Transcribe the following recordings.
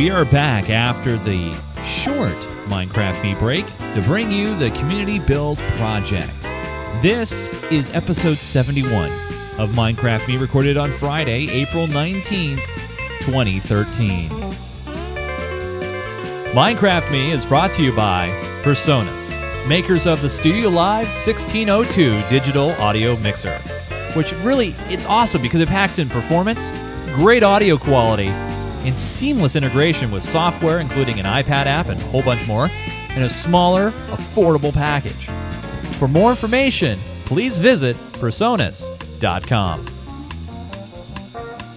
We are back after the short Minecraft Me break to bring you the Community Build Project. This is episode 71 of Minecraft Me, recorded on Friday, April 19th, 2013. Minecraft Me is brought to you by PreSonus, makers of the Studio Live 1602 digital audio mixer, which really it's awesome because it packs in performance, great audio quality, and seamless integration with software, including an iPad app and a whole bunch more, in a smaller, affordable package. For more information, please visit presonus.com.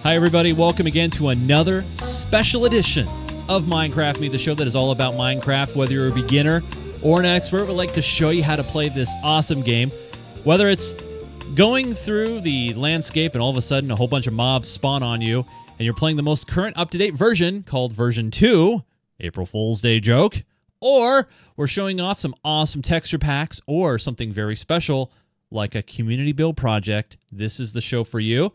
Hi, everybody. Welcome again to another special edition of Minecraft Me, the show that is all about Minecraft. Whether you're a beginner or an expert, we'd like to show you how to play this awesome game. Whether it's going through the landscape and all of a sudden a whole bunch of mobs spawn on you, and you're playing the most current up to date version called version 2, April Fool's Day joke, or we're showing off some awesome texture packs or something very special like a community build project, this is the show for you.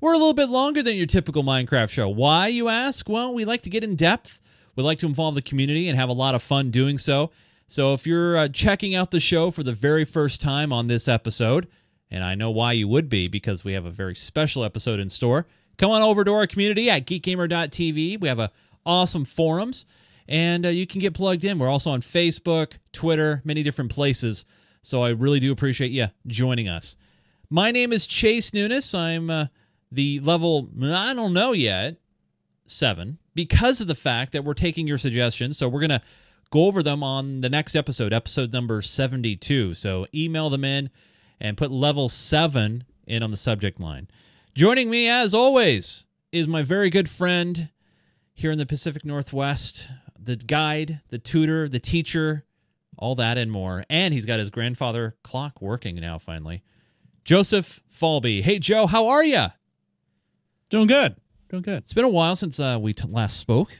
We're a little bit longer than your typical Minecraft show. Why, you ask? Well, we like to get in depth. We like to involve the community and have a lot of fun doing so. So if you're uh, checking out the show for the very first time on this episode, and I know why you would be because we have a very special episode in store, come on over to our community at geekgamer.tv. We have a awesome forums and uh, you can get plugged in. We're also on Facebook, Twitter, many different places. So I really do appreciate you joining us. My name is Chase Nunes. I'm uh, the level, I don't know yet, seven, because of the fact that we're taking your suggestions. So we're going to go over them on the next episode, episode number 72. So email them in and put level seven in on the subject line. Joining me, as always, is my very good friend here in the Pacific Northwest, the guide, the tutor, the teacher, all that and more. And he's got his grandfather clock working now, finally. Joseph Falby. Hey, Joe, how are you? Doing good. Doing good. It's been a while since uh, we t- last spoke.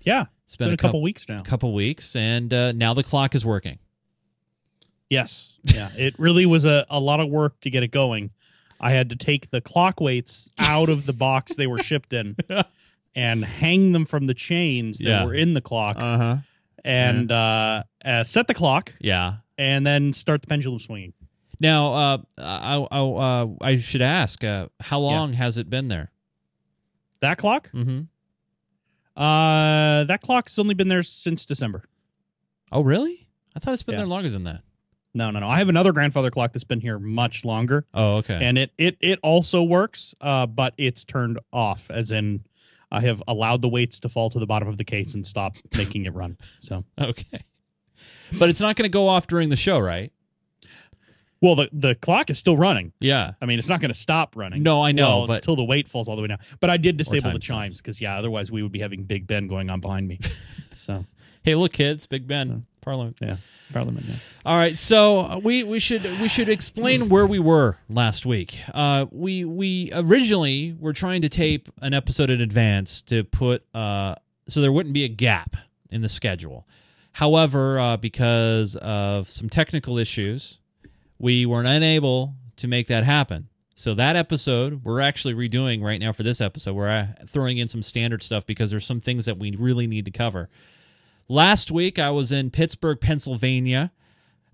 Yeah. It's been, been a, a couple weeks now. A couple weeks, and uh, now the clock is working. Yes. Yeah. it really was a, a lot of work to get it going. I had to take the clock weights out of the box they were shipped in and hang them from the chains that Yeah. were in the clock Uh huh. and uh, uh, set the clock Yeah. and then start the pendulum swinging. Now, uh, I, I, uh, I should ask, uh, how long has it been there? That clock? Mm-hmm. Uh, that clock's only been there since December. Oh, really? I thought it's been Yeah. there longer than that. No, no, no. I have another grandfather clock that's been here much longer. Oh, okay. and it it it also works uh but it's turned off as in i have allowed the weights to fall to the bottom of the case and stop making it run so okay. But it's not going to go off during the show, right? well the the clock is still running Yeah. i mean it's not going to stop running No, I know, well, but until the weight falls all the way down but i did disable the chimes because yeah otherwise we would be having big ben going on behind me so hey, look, kids, Big Ben, So- Parliament. yeah parliament yeah. All right, so uh, we we should we should explain where we were last week. Uh, we we originally were trying to tape an episode in advance to put uh, so there wouldn't be a gap in the schedule. However, uh, because of some technical issues, we were unable to make that happen. So that episode we're actually redoing right now for this episode. We're uh, throwing in some standard stuff because there's some things that we really need to cover. Last week I was in Pittsburgh, Pennsylvania,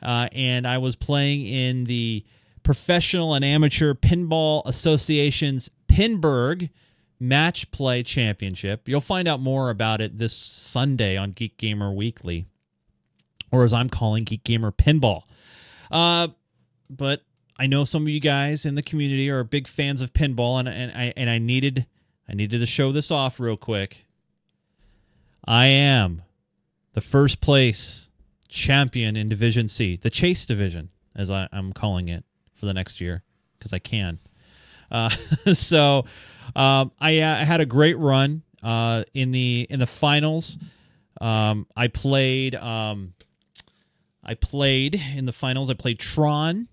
uh, and I was playing in the Professional and Amateur Pinball Association's Pinburgh Match Play Championship. You'll find out more about it this Sunday on Geek Gamer Weekly, or as I'm calling Geek Gamer Pinball. Uh, but I know some of you guys in the community are big fans of pinball, and, and I and I needed I needed to show this off real quick. I am the first place champion in Division C, the Chase Division, as I, I'm calling it for the next year because I can. Uh, so um, I, uh, I had a great run uh, in the in the finals. Um, I played um, I played in the finals. I played Tron.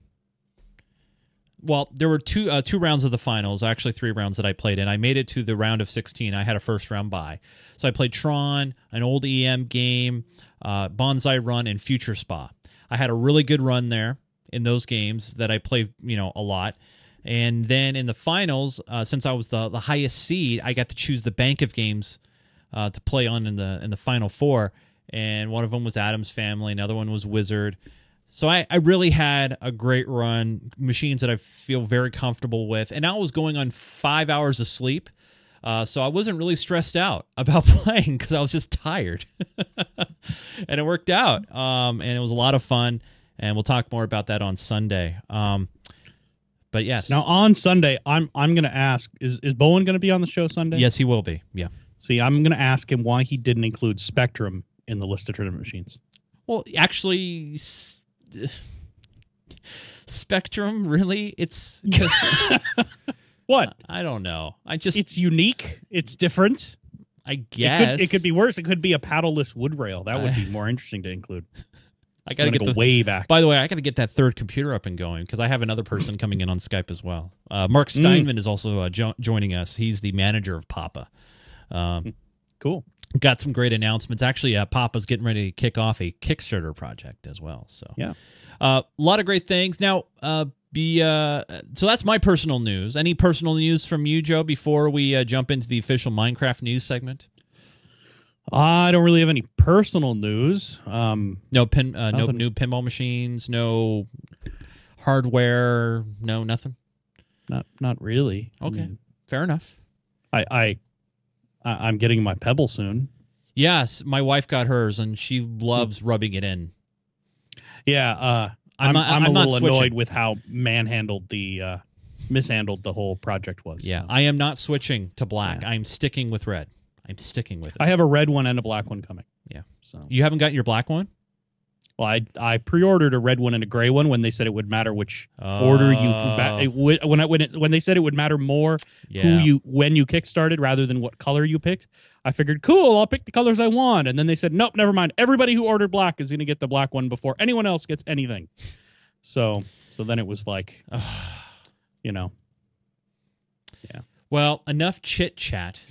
Well, there were two uh, two rounds of the finals, actually three rounds that I played in. I made it to the round of 16. I had a first round bye. So I played Tron, an old EM game, uh, Banzai Run, and Future Spa. I had a really good run there in those games that I played, you know, a lot. And then in the finals, uh, since I was the, the highest seed, I got to choose the bank of games uh, to play on in the in the final four, and one of them was Addams Family, another one was Wizard. So I, I really had a great run, machines that I feel very comfortable with, and I was going on five hours of sleep. Uh, so I wasn't really stressed out about playing because I was just tired, and it worked out. Um, and it was a lot of fun, and we'll talk more about that on Sunday. Um, but yes, Now on Sunday, I'm I'm gonna ask is is Bowen gonna be on the show Sunday? yes, he will be. Yeah. See, I'm gonna ask him why he didn't include Spectrum in the list of tournament machines. Well, actually, Spectrum really, it's. What? I don't know. I just, It's unique. It's different. I It guess could, it could be worse. It could be a paddleless wood rail. That would I- be more interesting to include. I gotta get go the. way back. By the way, I got to get that third computer up and going because I have another person coming in on Skype as well. Uh, Mark Mm. Steinman is also uh, jo- joining us. He's the manager of Papa. Um, Cool. Got some great announcements. Actually, uh, Papa's getting ready to kick off a Kickstarter project as well. So Yeah. uh, a lot of great things. Now, uh, be uh, so that's my personal news. Any personal news from you, Joe? Before we uh, jump into the official Minecraft news segment. I don't really have any personal news. Um, No pin, uh, no new pinball machines. No hardware. No nothing. not not really. I Okay. mean, Fair enough. I I, I I'm getting my Pebble soon. Yes, my wife got hers, and she loves rubbing it in. Yeah. Uh, I'm I'm not- I'm, I'm a little annoyed with how manhandled the uh, mishandled the whole project was. Yeah. I am not switching to black. Yeah. I'm sticking with red. I'm sticking with it. I have a red one and a black one coming. Yeah. So you haven't gotten your black one? Well, I I pre-ordered a red one and a gray one when they said it would matter which order you ba- oh. it when I, when it, when they said it would matter more yeah. who you when you kickstarted rather than what color you picked. I figured, cool, I'll pick the colors I want. And then they said, nope, never mind. Everybody who ordered black is going to get the black one before anyone else gets anything. So so then it was like, you know, yeah. well, enough chit chat,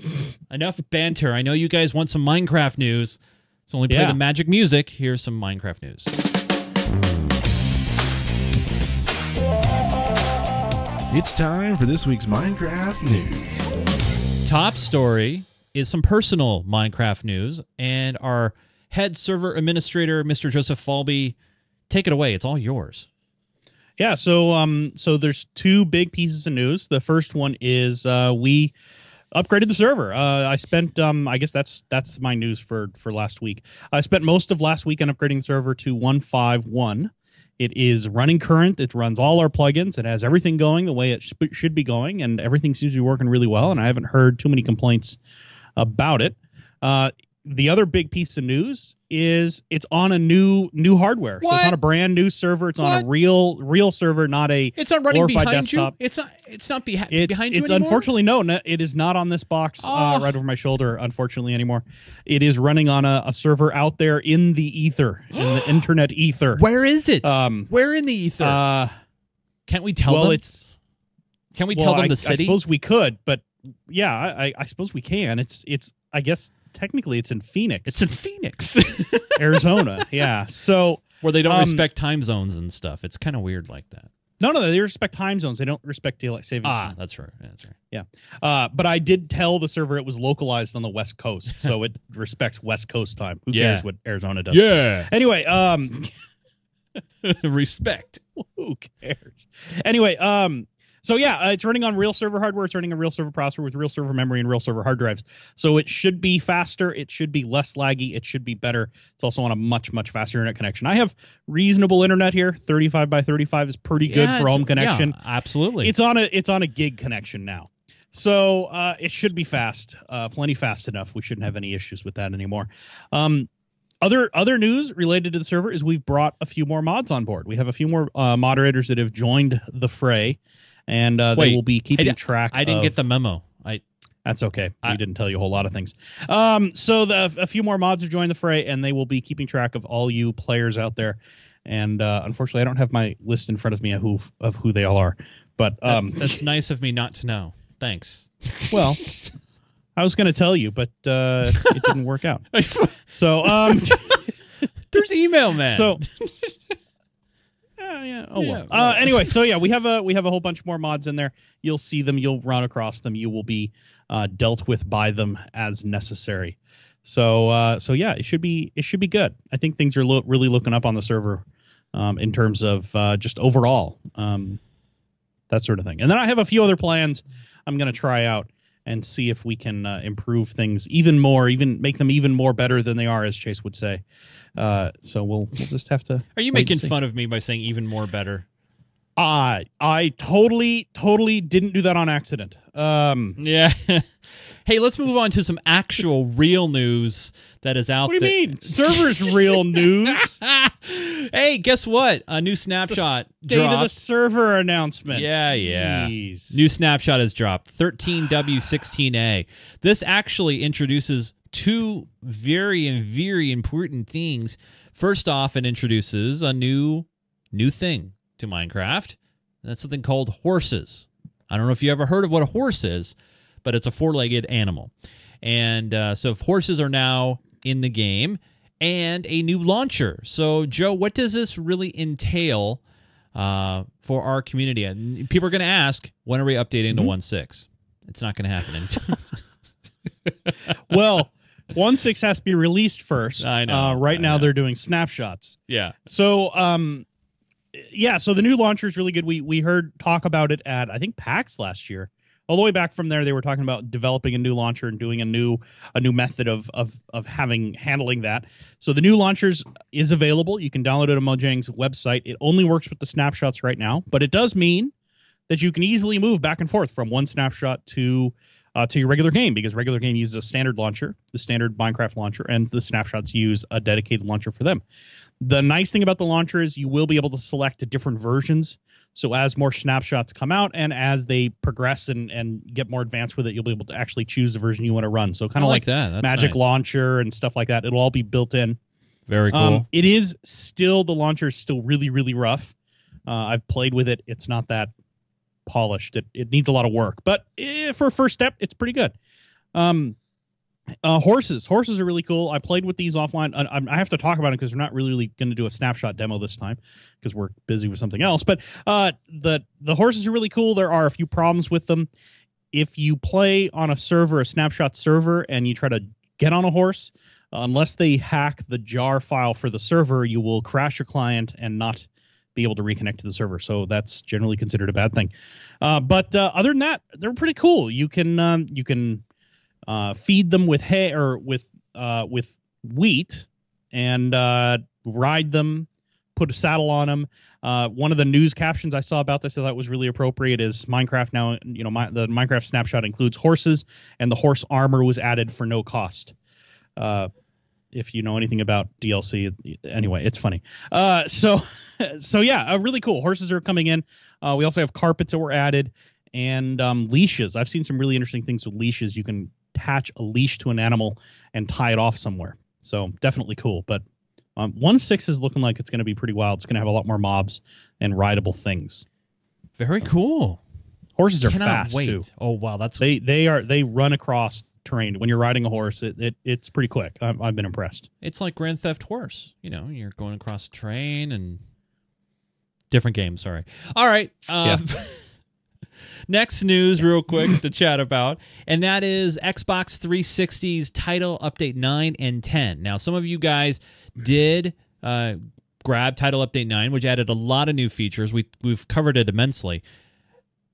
enough banter. I know you guys want some Minecraft news, so only play Yeah. the magic music. Here's some Minecraft news. It's time for this week's Minecraft news. Top story is some personal Minecraft news, and our head server administrator, Mr. Joseph Falby, take it away. It's all yours. Yeah, so um so there's two big pieces of news. The first one is uh we upgraded the server. Uh I spent um I guess that's that's my news for for last week. I spent most of last week on upgrading the server to 151. It is running current. It runs all our plugins. It has everything going the way it sh- should be going and everything seems to be working really well and I haven't heard too many complaints about it. Uh the other big piece of news is it's on a new new hardware. So it's on a brand new server. It's on a real real server, not a It's not running behind you. It's not. It's not behi- It's, behind you it's anymore. unfortunately no, no, it is not on this box uh, Oh. right over my shoulder. Unfortunately, anymore. It is running on a, a server out there in the ether, in the internet ether. Where is it? Um, Where in the ether? uh, Can't we tell them? well, them? it's Can we well, tell them I, the city? I suppose we could, but yeah, I- I suppose we can. It's it's I guess technically it's in Phoenix, it's in Phoenix, Arizona. yeah. So where they don't Um, respect time zones and stuff. It's kind of weird like that. no, no, they respect time zones. They don't respect daylight savings. Ah, time. that's right. That's right. Yeah, uh, but I did tell the server it was localized on the West Coast, so it respects West Coast time. Who Yeah. cares what Arizona does? Yeah, Anyway, um, respect. who cares? Anyway, um, so yeah, uh, it's running on real server hardware. It's running a real server processor with real server memory and real server hard drives. So it should be faster. It should be less laggy. It should be better. It's also on a much much faster internet connection. I have reasonable internet here. Thirty five by thirty five is pretty good Yeah, for home connection. yeah, absolutely. It's on a it's on a gig connection now. So uh, it should be fast, uh, plenty fast enough. We shouldn't have any issues with that anymore. Um, other other news related to the server is we've brought a few more mods on board. We have a few more uh, moderators that have joined the fray, and uh, Wait, they will be keeping di- track. I didn't of- get the memo. I That's okay. I- we didn't tell you a whole lot of things. Um, so the, a few more mods have joined the fray, and they will be keeping track of all you players out there. And uh, unfortunately, I don't have my list in front of me of who of who they all are. But um, that's, that's nice of me not to know. Thanks. Well, I was going to tell you, but uh, it didn't work out. So, um, There's email man. so Yeah, yeah. Oh Yeah, well. well. Uh, anyway, so yeah, we have a we have a whole bunch more mods in there. You'll see them. You'll run across them. You will be uh, dealt with by them as necessary. So uh, so yeah, it should be it should be good. I think things are lo- really looking up on the server um, in terms of uh, just overall um, that sort of thing. And then I have a few other plans I'm going to try out and see if we can uh, improve things even more, even make them even more better than they are, as Chase would say. Uh, so we'll we'll just have to. Are you making fun of me by saying even more better? I I totally totally didn't do that on accident. Um, Yeah. hey, let's move on to some actual real news that is out what do you there. mean? Server's real news. hey, guess what? A new snapshot State of the dropped. server announcement. Yeah, yeah. Jeez. New snapshot has dropped 13W16A. This actually introduces two very and very important things. First off, it introduces a new new thing to Minecraft. That's something called horses. I don't know if you ever heard of what a horse is, but it's a four-legged animal. And uh, so horses are now in the game and a new launcher. So Joe, what does this really entail uh, for our community? And people are going to ask, when are we updating to 1.6? It's not going to happen anytime. well, one six has to be released first. I know, Uh, right I now know. they're doing snapshots. yeah. So um, yeah. So the new launcher is really good. We we heard talk about it at I think PAX last year. All the way back from there, they were talking about developing a new launcher and doing a new a new method of of of having handling that. So the new launchers is available. You can download it on Mojang's website. It only works with the snapshots right now, but it does mean that you can easily move back and forth from one snapshot to uh, to your regular game because regular game uses a standard launcher, the standard Minecraft launcher, and the snapshots use a dedicated launcher for them. The nice thing about the launcher is you will be able to select different versions. So as more snapshots come out and as they progress and, and get more advanced with it, you'll be able to actually choose the version you want to run. So kind of like like, that. That's Magic nice. Launcher and stuff like that. It'll all be built in. Very cool. Um, it is still the launcher is still really really rough. Uh, I've played with it. It's not that polished. It it needs a lot of work, but eh, for a first step, it's pretty good. Um, uh, horses, horses are really cool. I played with these offline. I, I'm- have to talk about it because we're not really, really going to do a snapshot demo this time because we're busy with something else. But uh, the the horses are really cool. There are a few problems with them. If you play on a server, a snapshot server, and you try to get on a horse, unless they hack the jar file for the server, you will crash your client and not be able to reconnect to the server. So that's generally considered a bad thing. Uh, but uh, other than that, they're pretty cool. You can um, you can uh, feed them with hay or with uh, with wheat and uh, ride them, put a saddle on them. Uh, one of the news captions I saw about this I thought was really appropriate is Minecraft now. You know, my, the Minecraft snapshot includes horses, and the horse armor was added for no cost. If you know anything about DLC, anyway, it's funny. Uh, so, so yeah, uh, really cool. Horses are coming in. Uh, we also have carpets that were added and um, leashes. I've seen some really interesting things with leashes. You can attach a leash to an animal and tie it off somewhere. So definitely cool. But um, one six is looking like it's going to be pretty wild. It's going to have a lot more mobs and rideable things. Very cool. Horses are Cannot fast wait. too. Oh wow, that's They they are they run across terrain when you're riding a horse. It, it it's pretty quick. I've, I've been impressed. it's like Grand Theft Horse. You know, you're going across a train and different game. Sorry. All right. Uh, next news, real quick, to chat about, and that is Xbox 360's title update nine and ten. Now, some of you guys did. Uh, grab title update 9 which added a lot of new features we, we've covered it immensely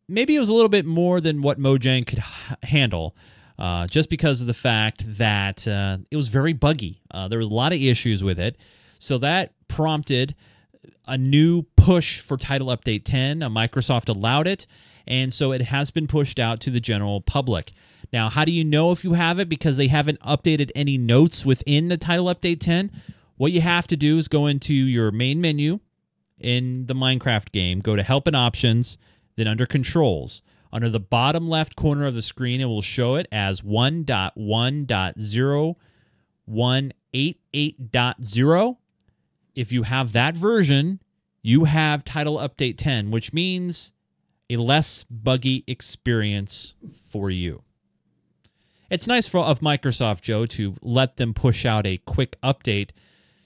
maybe it was a little bit more than what Mojang could h- handle, uh, just because of the fact that uh, it was very buggy. Uh, there was a lot of issues with it, so that prompted a new push for Title Update 10. Uh, Microsoft allowed it, and so it has been pushed out to the general public. Now, how do you know if you have it? Because they haven't updated any notes within the Title Update 10. What you have to do is go into your main menu in the Minecraft game, go to Help and Options, then under Controls. Under the bottom left corner of the screen, it will show it as 1.1.0188.0. If you have that version, you have Title Update 10, which means a less buggy experience for you. It's nice for of Microsoft, Joe, to let them push out a quick update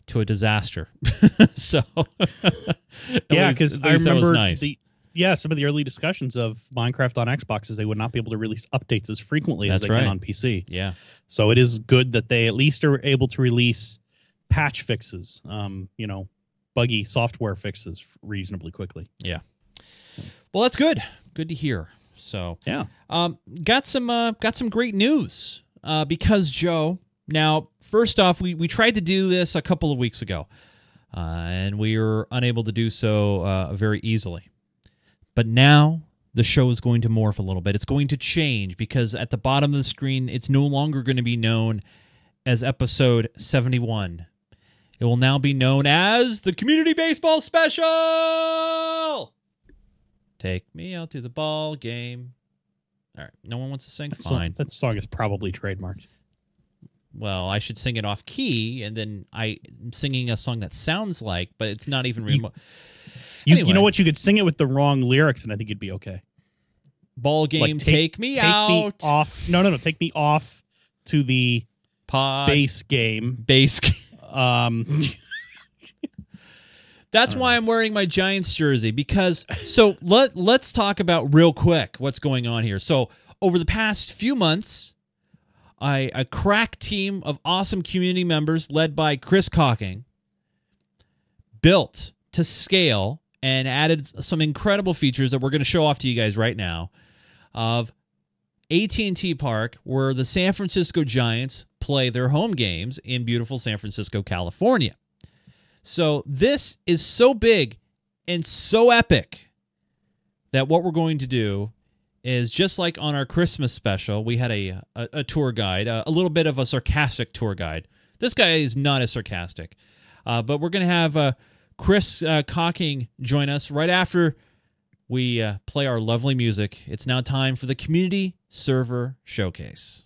to a disaster. so yeah, because I least that was remember nice. the yeah some of the early discussions of Minecraft on Xbox is they would not be able to release updates as frequently as they right. can on PC. yeah, So it is good that they at least are able to release patch fixes, um, you know, buggy software fixes reasonably quickly. Yeah. Well, that's good. Good to hear. So Yeah. Um, got some uh, got some great news uh, because Joe. Now, first off, we we tried to do this a couple of weeks ago, uh, and we were unable to do so uh, very easily. But now the show is going to morph a little bit. It's going to change because at the bottom of the screen, it's no longer going to be known as episode seventy one. It will now be known as the Community Baseball Special. Take me out to the ball game. All right. No one wants to sing. That song, that song is probably trademarked. Well, I should sing it off key, and then I'm singing a song that sounds like, but it's not even remote. You, Anyway. you know what? You could sing it with the wrong lyrics, and I think you'd be okay. Ball game. Like, take, me Take out. me off. No, no, no. Take me off to the Pod base game. base. Um, That's why I'm wearing my Giants jersey because so let let's talk about real quick what's going on here. So over the past few months, A crack team of awesome community members led by Chris Cocking built to scale and added some incredible features that we're going to show off to you guys right now of AT&T Park where the San Francisco Giants play their home games in beautiful San Francisco, California. So this is so big and so epic that what we're going to do is just like on our Christmas special, we had a a, a tour guide, a, a little bit of a sarcastic tour guide. This guy is not as sarcastic, uh, but we're going to have uh, Chris uh, Cocking join us right after we uh, play our lovely music. It's now time for the Community Server Showcase.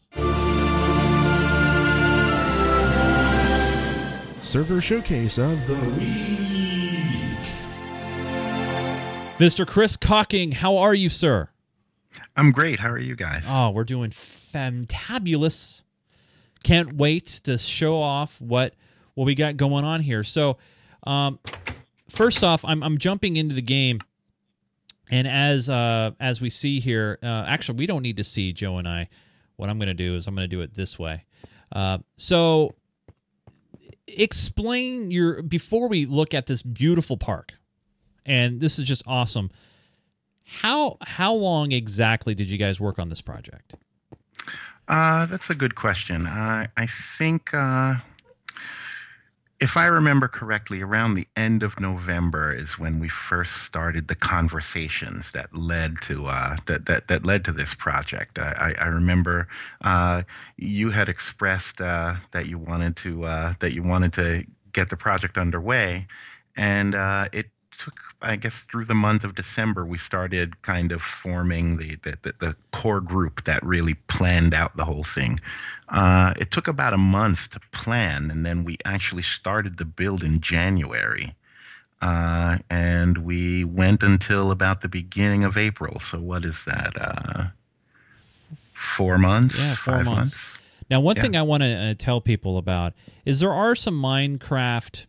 Server showcase of the week. Mr. Chris Cocking, how are you, sir? I'm great. How are you guys? Oh, we're doing fantabulous. Can't wait to show off what what we got going on here. So, um, first off, I'm I'm jumping into the game, and as uh as we see here, uh, actually, we don't need to see Joe and I. What I'm going to do is I'm going to do it this way. Uh, so, explain your before we look at this beautiful park, and this is just awesome. How how long exactly did you guys work on this project? Uh, that's a good question. Uh, I think, uh, if I remember correctly, around the end of November is when we first started the conversations that led to uh, that, that that led to this project. I, I, I remember uh, you had expressed uh, that you wanted to that you wanted to get the project underway, and it took I guess through the month of December we started kind of forming the the, the, the core group that really planned out the whole thing. Uh, it took about a month to plan, and then we actually started the build in January. Uh, and we went until about the beginning of April. So what is that? Uh, four months? Yeah, four Five months. Now, one Yeah. thing I want to uh, tell people about is there are some Minecraft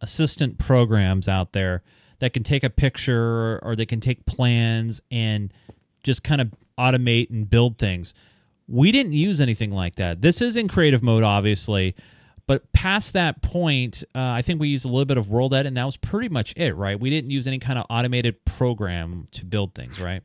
assistant programs out there that can take a picture or they can take plans and just kind of automate and build things. We didn't use anything like that. This is in creative mode, obviously, but past that point, uh, I think we used a little bit of World Ed, and that was pretty much it, right? We didn't use any kind of automated program to build things, right?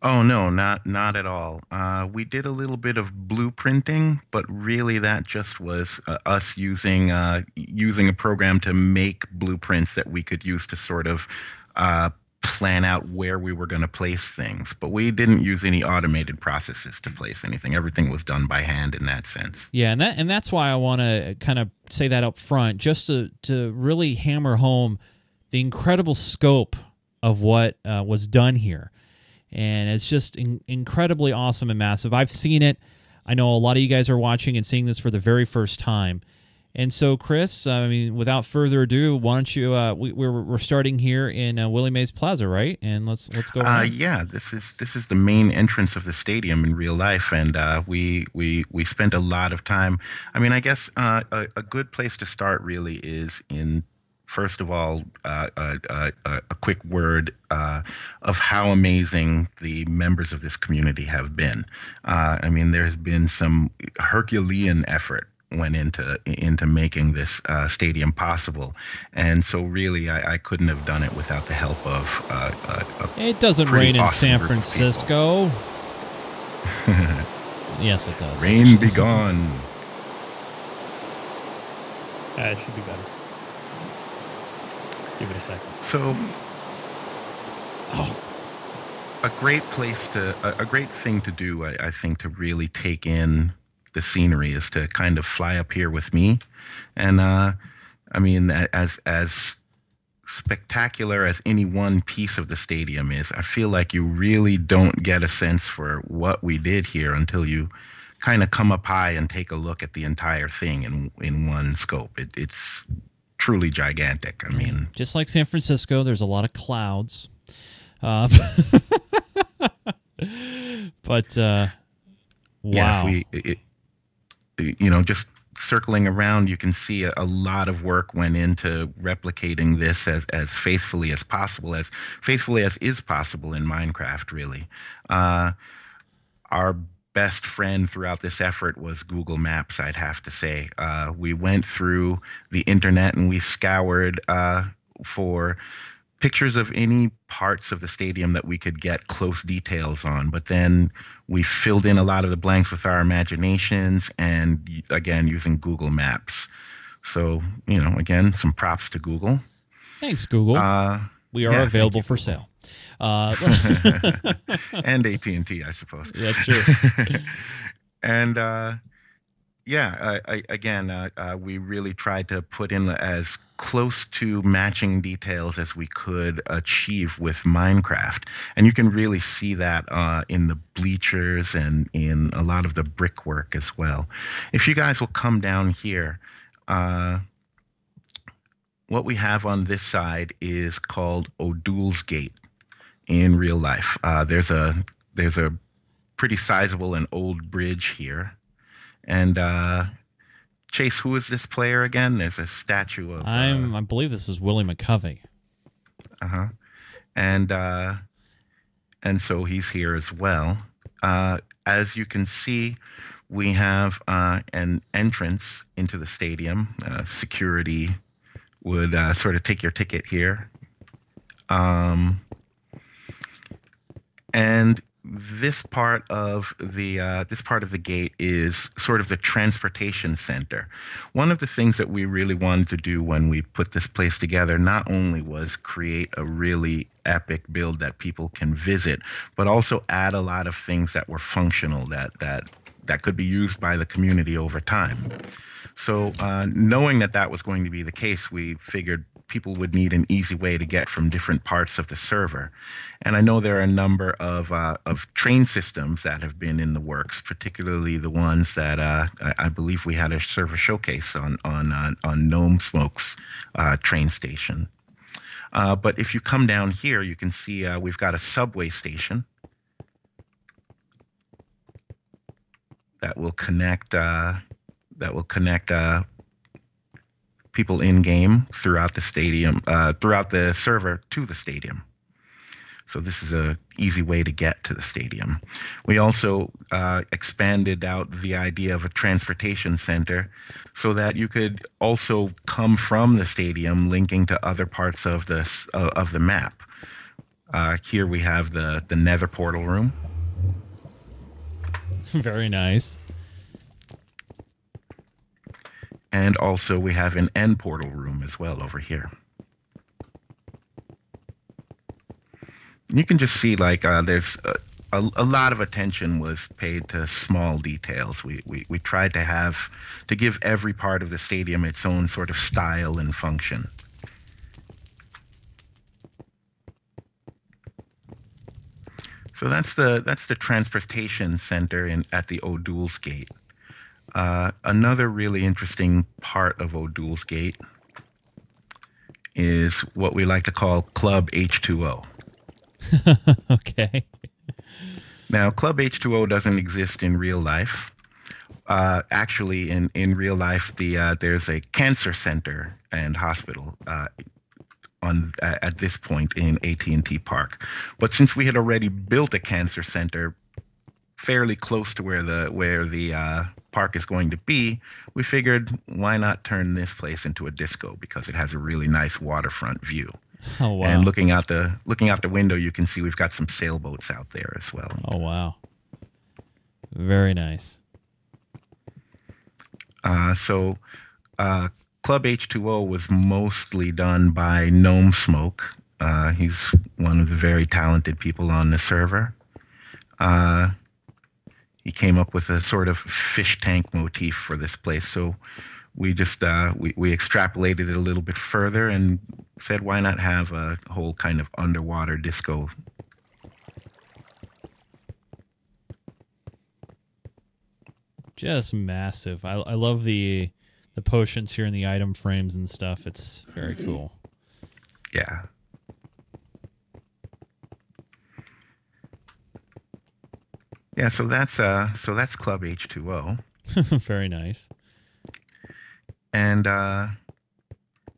Oh no, not not at all. Uh, we did a little bit of blueprinting, but really that just was uh, us using uh, using a program to make blueprints that we could use to sort of uh, plan out where we were going to place things. But we didn't use any automated processes to place anything. Everything was done by hand in that sense. Yeah, and that and that's why I want to kind of say that up front, just to to really hammer home the incredible scope of what uh, was done here, and it's just in, incredibly awesome and massive. I've seen it. I know a lot of you guys are watching and seeing this for the very first time, And so, Chris, I mean, without further ado, why don't you? Uh, we, we're we're starting here in uh, Willie Mays Plaza, right? And let's let's go. Uh, yeah, this is this is the main entrance of the stadium in real life, and uh, we we we spent a lot of time. I mean, I guess uh, a, a good place to start really is in first of all, uh, uh, uh, uh, a quick word uh, of how amazing the members of this community have been. Uh, I mean, there's been some Herculean effort went into into making this uh, stadium possible, and so really, I, I couldn't have done it without the help of. Uh, uh, a it doesn't pretty rain in San group of people. Francisco. yes, it does. Rain actually. be gone. Uh, it should be better. Give it a second. So, a great place to, a, a great thing to do, I, I think, to really take in the scenery is to kind of fly up here with me, and uh, I mean, as as spectacular as any one piece of the stadium is, I feel like you really don't get a sense for what we did here until you kind of come up high and take a look at the entire thing in in one scope. It, it's truly gigantic. I mean. Just like San Francisco, there's a lot of clouds. Uh, but uh, wow. yeah, if we, it, it- you know, just circling around, you can see a, a lot of work went into replicating this as, as faithfully as possible, as faithfully as is possible in Minecraft, really. Uh, our best friend throughout this effort was Google Maps, I'd have to say. Uh, we went through the internet and we scoured uh, for pictures of any parts of the stadium that we could get close details on. But then we filled in a lot of the blanks with our imaginations and again using Google Maps. So, you know, again, some props to Google. Thanks, Google. Uh, we are yeah, available for sale. Uh, and AT&T, I suppose. that's true. and uh, yeah, I, I, again, uh, uh, we really tried to put in as close to matching details as we could achieve with Minecraft, and you can really see that uh, in the bleachers and in a lot of the brickwork as well. If you guys will come down here. Uh, what we have on this side is called O'Doul's Gate in real life. Uh, there's a there's a pretty sizable and old bridge here, and uh, Chase, who is this player again? There's a statue of. I'm. I believe this is Willie McCovey. Uh huh. And uh, and so he's here as well. Uh, as you can see, we have uh, an entrance into the stadium. Uh, security would uh, sort of take your ticket here. Um, and this part of the uh, this part of the gate is sort of the transportation center. One of the things that we really wanted to do when we put this place together not only was create a really epic build that people can visit, but also add a lot of things that were functional that that that could be used by the community over time. So, uh, knowing that that was going to be the case, we figured people would need an easy way to get from different parts of the server. And I know there are a number of uh, of train systems that have been in the works, particularly the ones that uh, I, I believe we had a server showcase on on uh, on Gnome Smoke's uh, train station. Uh, but if you come down here, you can see uh, we've got a subway station that will connect that will connect people in game throughout the stadium, uh, throughout the server to the stadium. So this is a easy way to get to the stadium. We also uh, expanded out the idea of a transportation center so that you could also come from the stadium, linking to other parts of the uh, of the map. Uh, here we have the the Nether portal room. Very nice. And also, we have an end portal room as well over here. You can just see, like, uh, there's a, a, a lot of attention was paid to small details. We, we, we tried to have, to give every part of the stadium its own sort of style and function. So that's the that's the transportation center in at the O'Doul's Gate. Uh, another really interesting part of O'Doul's Gate is what we like to call Club H2O. okay. Now, Club H2O doesn't exist in real life. Uh, actually, in, in real life, the uh, there's a cancer center and hospital uh, on uh, at this point in AT&T Park. But since we had already built a cancer center fairly close to where the where the uh, park is going to be, we figured why not turn this place into a disco because it has a really nice waterfront view. Oh wow. And looking out the looking out the window, you can see we've got some sailboats out there as well. oh wow. Very nice. Uh, so, uh, Club H2O was mostly done by Gnome Smoke. Uh, he's one of the very talented people on the server. He came up with a sort of fish tank motif for this place. So we just uh, we, we extrapolated it a little bit further and said, why not have a whole kind of underwater disco Just massive. I I love the the potions here in the item frames and stuff. It's very cool. Yeah. Yeah, so that's uh so that's Club H2O. very nice. And uh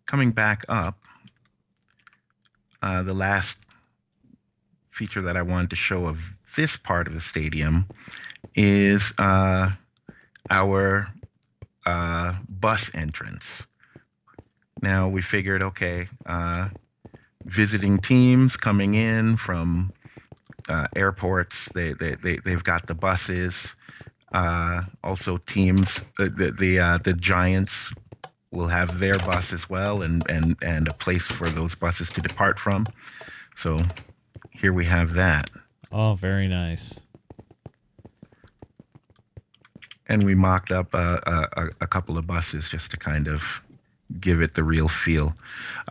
coming back up, uh the last feature that I wanted to show of this part of the stadium is uh our uh bus entrance. Now we figured okay, uh visiting teams coming in from uh, airports. They, they, they, they've got the buses. Uh, also, teams, the, the, the, uh, the Giants will have their bus as well and, and, and a place for those buses to depart from. So here we have that. Oh, very nice. And we mocked up a, a, a couple of buses just to kind of give it the real feel.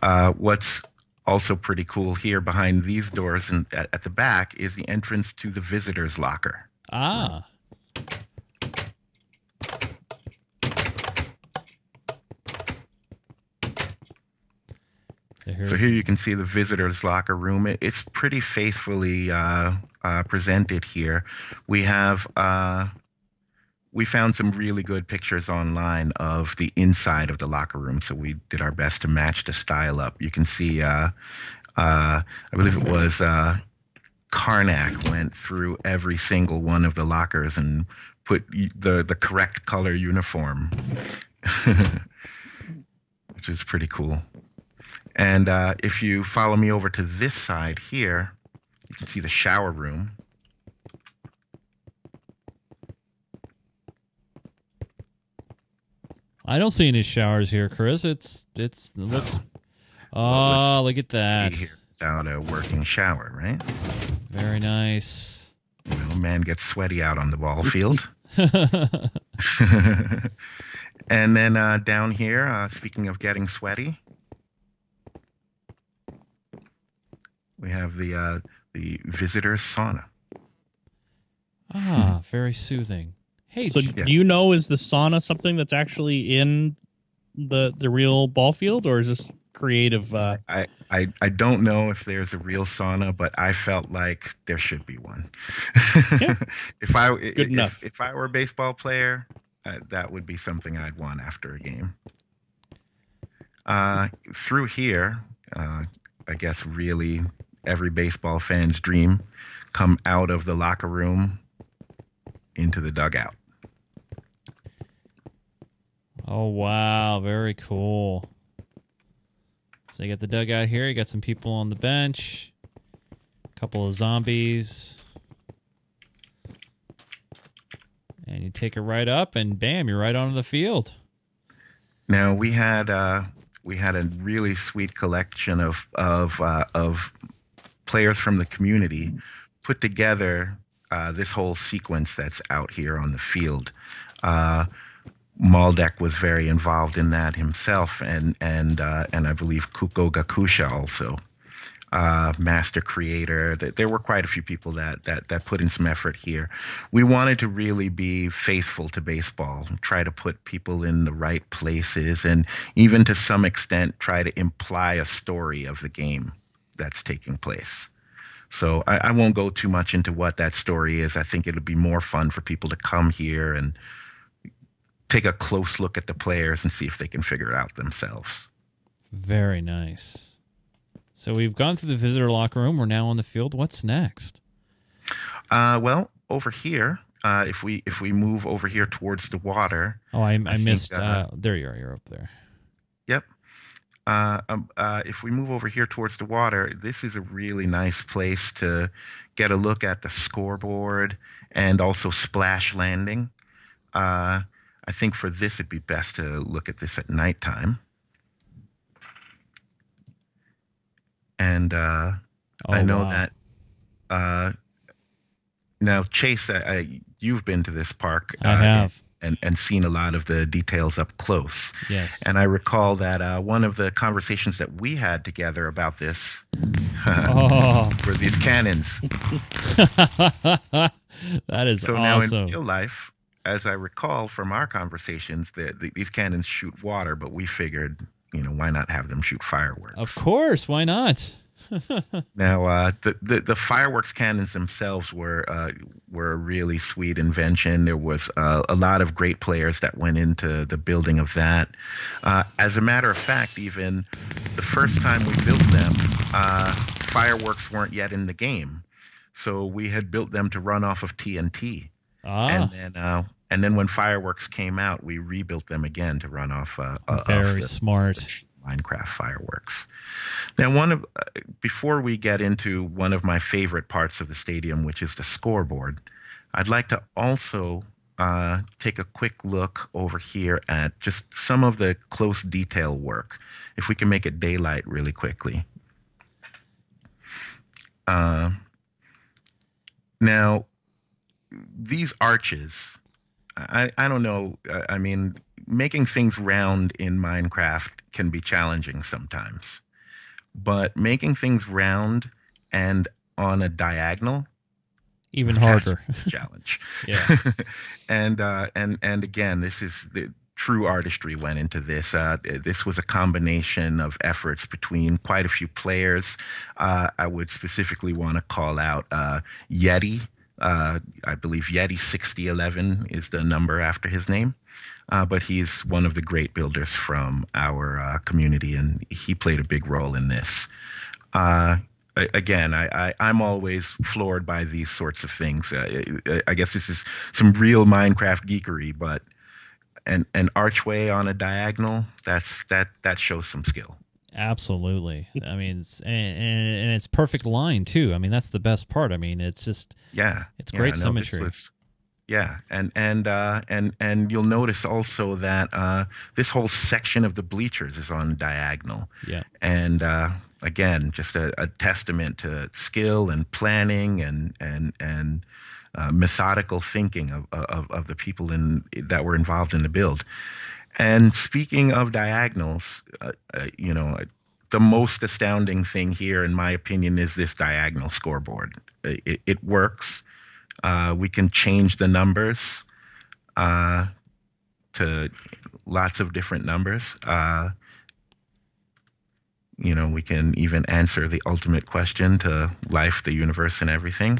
Uh, what's also pretty cool here behind these doors and at, at the back is the entrance to the visitors locker. Ah. So, So here you can see the visitors locker room. It, it's pretty faithfully uh, uh, presented here. We have uh, we found some really good pictures online of the inside of the locker room. So we did our best to match the style up. You can see, uh, uh, I believe it was uh, Karnak went through every single one of the lockers and put the the correct color uniform, which is pretty cool. And uh, if you follow me over to this side here, you can see the shower room. I don't see any showers here, Chris. It's it's it looks. Oh, look at that. Here, Without a working shower, right? Very nice. You know, man gets sweaty out on the ball field. and then uh, down here, uh, speaking of getting sweaty, we have the uh, the visitors sauna. ah, very soothing. Hey, So Yeah. do you know is the sauna something that's actually in the the real ball field or is this creative uh I, I I don't know if there's a real sauna, but I felt like there should be one. Yeah. if I if, enough. if I were a baseball player, uh, that would be something I'd want after a game. Uh, through here, uh, I guess really every baseball fan's dream, come out of the locker room into the dugout. Oh wow, very cool. So you got the dugout here. You got some people on the bench. A couple of zombies. And you take it right up, and bam, you're right onto the field. Now we had uh, we had a really sweet collection of of uh, of players from the community put together uh, this whole sequence that's out here on the field. Maldek was very involved in that himself, and and uh, and I believe Kuko Gakusha also. uh, master creator. There were quite a few people that, that that put in some effort here. We wanted to really be faithful to baseball, try to put people in the right places, and even to some extent try to imply a story of the game that's taking place. So I, I won't go too much into what that story is. I think it'll be more fun for people to come here and take a close look at the players and see if they can figure it out themselves. Very nice. So we've gone through the visitor locker room. We're now on the field. What's next? Uh, well, over here, uh, if we if we move over here towards the water, Oh, I, I, think, missed. uh, Uh, there you are. You're up there. Yep. Uh, um, uh, if we move over here towards the water, this is a really nice place to get a look at the scoreboard and also splash landing. Uh, I think for this, it'd be best to look at this at nighttime. And uh, Oh, I know wow. that. Uh, now, Chase, I, I, you've been to this park. I uh, have. And, and seen a lot of the details up close. Yes. And I recall that uh, one of the conversations that we had together about this oh, were these cannons. that is So now awesome. in real life, as I recall from our conversations, that the, these cannons shoot water, but we figured, you know, why not have them shoot fireworks? of course. Why not? Now, uh, the, the the fireworks cannons themselves were uh, were a really sweet invention. There was uh, a lot of great players that went into the building of that. Uh, as a matter of fact, even the first time we built them, uh, fireworks weren't yet in the game, so we had built them to run off of TNT. Ah, And then uh, and then when fireworks came out, we rebuilt them again to run off uh, uh, off very the- smart. Minecraft fireworks. Now, one of uh, before we get into one of my favorite parts of the stadium, which is the scoreboard, I'd like to also uh, take a quick look over here at just some of the close detail work. If we can make it daylight really quickly. Uh, now, these arches, I, I don't know. I, I mean, making things round in Minecraft can be challenging sometimes, but making things round and on a diagonal Even harder. challenge. Yeah. and uh, and and again, this is the true artistry went into this. Uh, this was a combination of efforts between quite a few players. Uh, I would specifically want to call out uh, Yeti. Uh, I believe Yeti sixty eleven is the number after his name. Uh, but he's one of the great builders from our uh, community, and he played a big role in this. Uh, again, I, I'm always floored by these sorts of things. Uh, I, I guess this is some real Minecraft geekery, but an an archway on a diagonal that's that that shows some skill. Absolutely. I mean, it's, and, and, and it's perfect line too. I mean, that's the best part. I mean, it's just Yeah, It's yeah, great no, symmetry. was- yeah, and and uh, and and you'll notice also that uh, this whole section of the bleachers is on diagonal. yeah. and uh, again, just a, a testament to skill and planning and and and uh, methodical thinking of, of of the people in that were involved in the build. And speaking of diagonals, uh, uh, you know. The most astounding thing here, in my opinion, is this diagonal scoreboard. It, it works. Uh, we can change the numbers uh, to lots of different numbers. Uh, you know, we can even answer the ultimate question to life, the universe, and everything.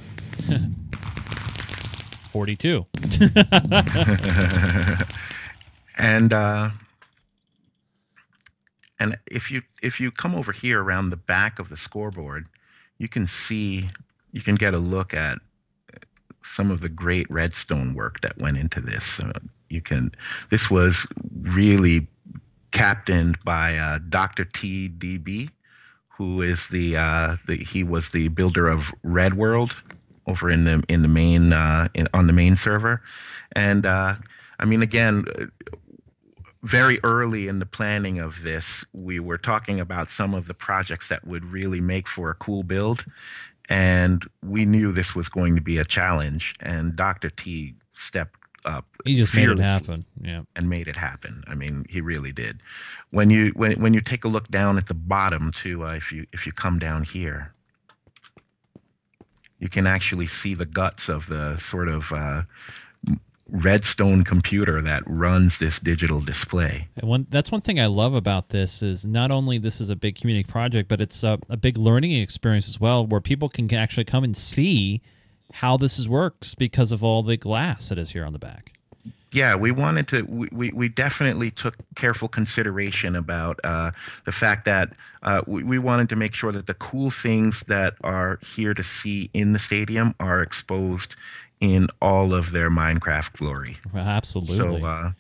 42. and uh, and if you if you come over here around the back of the scoreboard, you can see you can get a look at some of the great redstone work that went into this. Uh, you can this was really captained by uh, Dr. T. D. B who is the uh, the he was the builder of Red World over in the in the main uh, in, on the main server, and uh, I mean again. Very early in the planning of this, we were talking about some of the projects that would really make for a cool build, and we knew this was going to be a challenge. And Dr. T stepped up. He just made it happen. Yeah. and made it happen. I mean, he really did. When you when when you take a look down at the bottom too, uh, if you if you come down here, you can actually see the guts of the sort of uh, redstone computer that runs this digital display. And one that's one thing I love about this is not only this is a big community project, but it's a, a big learning experience as well, where people can actually come and see how this is works because of all the glass that is here on the back. yeah, we wanted to. We, we, we definitely took careful consideration about uh, the fact that uh, we, we wanted to make sure that the cool things that are here to see in the stadium are exposed in all of their Minecraft glory. Absolutely, So, uh,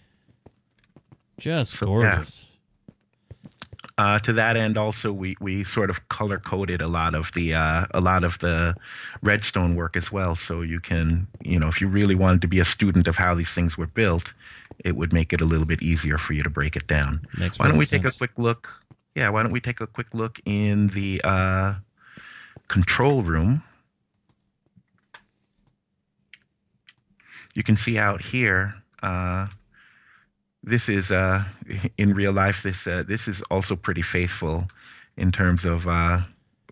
just so, yeah. gorgeous. uh, to that end, also we we sort of color coded a lot of the uh, a lot of the redstone work as well. So you can you know if you really wanted to be a student of how these things were built, it would make it a little bit easier for you to break it down. Makes Why don't we perfect take a quick look? Yeah, why don't we take a quick look in the uh, control room? You can see out here. Uh, this is uh, in real life. This uh, this is also pretty faithful in terms of uh,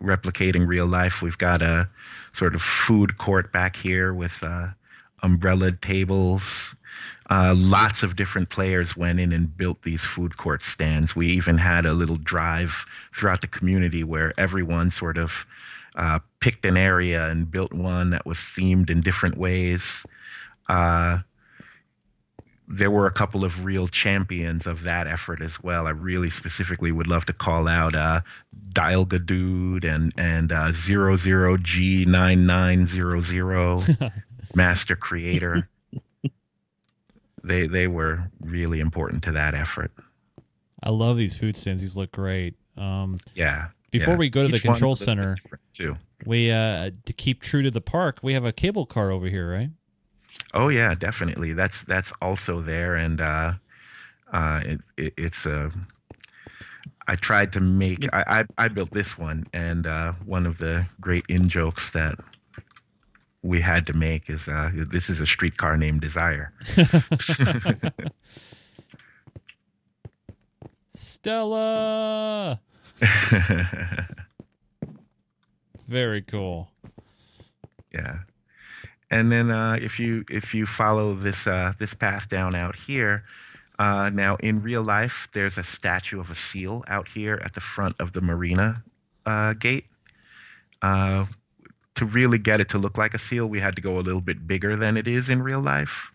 replicating real life. We've got a sort of food court back here with uh, umbrellaed tables. Uh, lots of different players went in and built these food court stands. We even had a little drive throughout the community where everyone sort of uh, picked an area and built one that was themed in different ways. Uh, there were a couple of real champions of that effort as well. I really specifically would love to call out uh, Dialga Dude and and uh, Zero Zero G nine nine zero zero Master Creator. they they were really important to that effort. I love these food stands. These look great. Um, Yeah. Before yeah. we go to the Each one's control a little bit center- too. we uh, to keep true to the park, we have a cable car over here, right? Oh yeah, definitely. That's that's also there, and uh, uh, it, it, it's a. I tried to make. I, I I built this one, and uh, one of the great in jokes that we had to make is uh, this is a streetcar named Desire. Stella. Very cool. yeah and then uh, if you if you follow this uh, this path down out here uh, now in real life there's a statue of a seal out here at the front of the marina uh, gate uh, to really get it to look like a seal we had to go a little bit bigger than it is in real life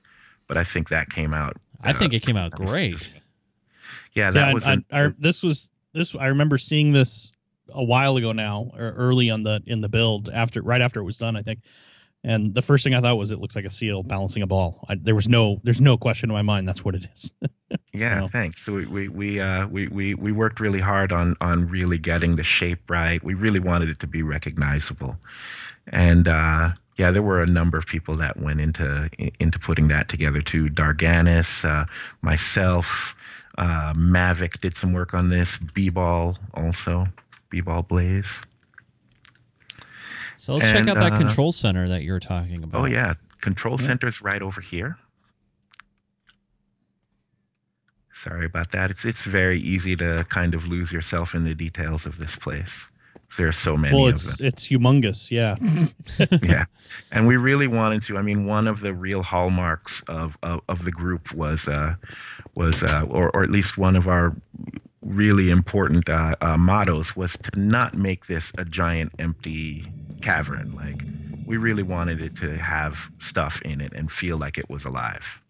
but i think that came out I uh, think it came out great. yeah that yeah, was I, an- I, this was this. I remember seeing this a while ago now, or early on the in the build after right after it was done, I think. And the first thing I thought was it looks like a seal balancing a ball. I, there was no there's no question in my mind that's what it is. Yeah, So- thanks. So we we we, uh, we we we worked really hard on on really getting the shape right. We really wanted it to be recognizable, and uh, yeah, there were a number of people that went into into putting that together too. Darganis, uh, myself, uh, Mavic did some work on this. B-ball also, B-ball Blaze. So let's check out that uh, control center that you're talking about. Oh yeah, control Yeah. center's right over here. Sorry about that. It's it's very easy to kind of lose yourself in the details of this place. There are so many well, of it's them. it's humongous. Yeah, yeah, and we really wanted to. I mean, one of the real hallmarks of of, of the group was uh, was uh, or or at least one of our really important uh, uh, mottos was to not make this a giant empty cavern. Like we really wanted it to have stuff in it and feel like it was alive.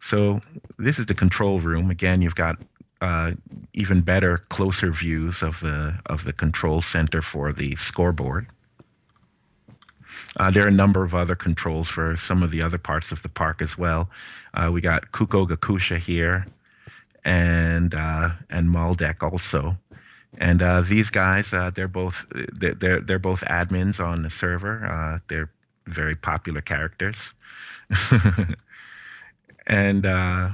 So this is the control room. Again, you've got uh, even better, closer views of the of the control center for the scoreboard. Uh, there are a number of other controls for some of the other parts of the park as well. Uh, we got Kuko Gakusha here, and uh, and Maldek also. And uh, these guys, uh, they're both they're, they're they're both admins on the server. Uh, they're very popular characters. and uh,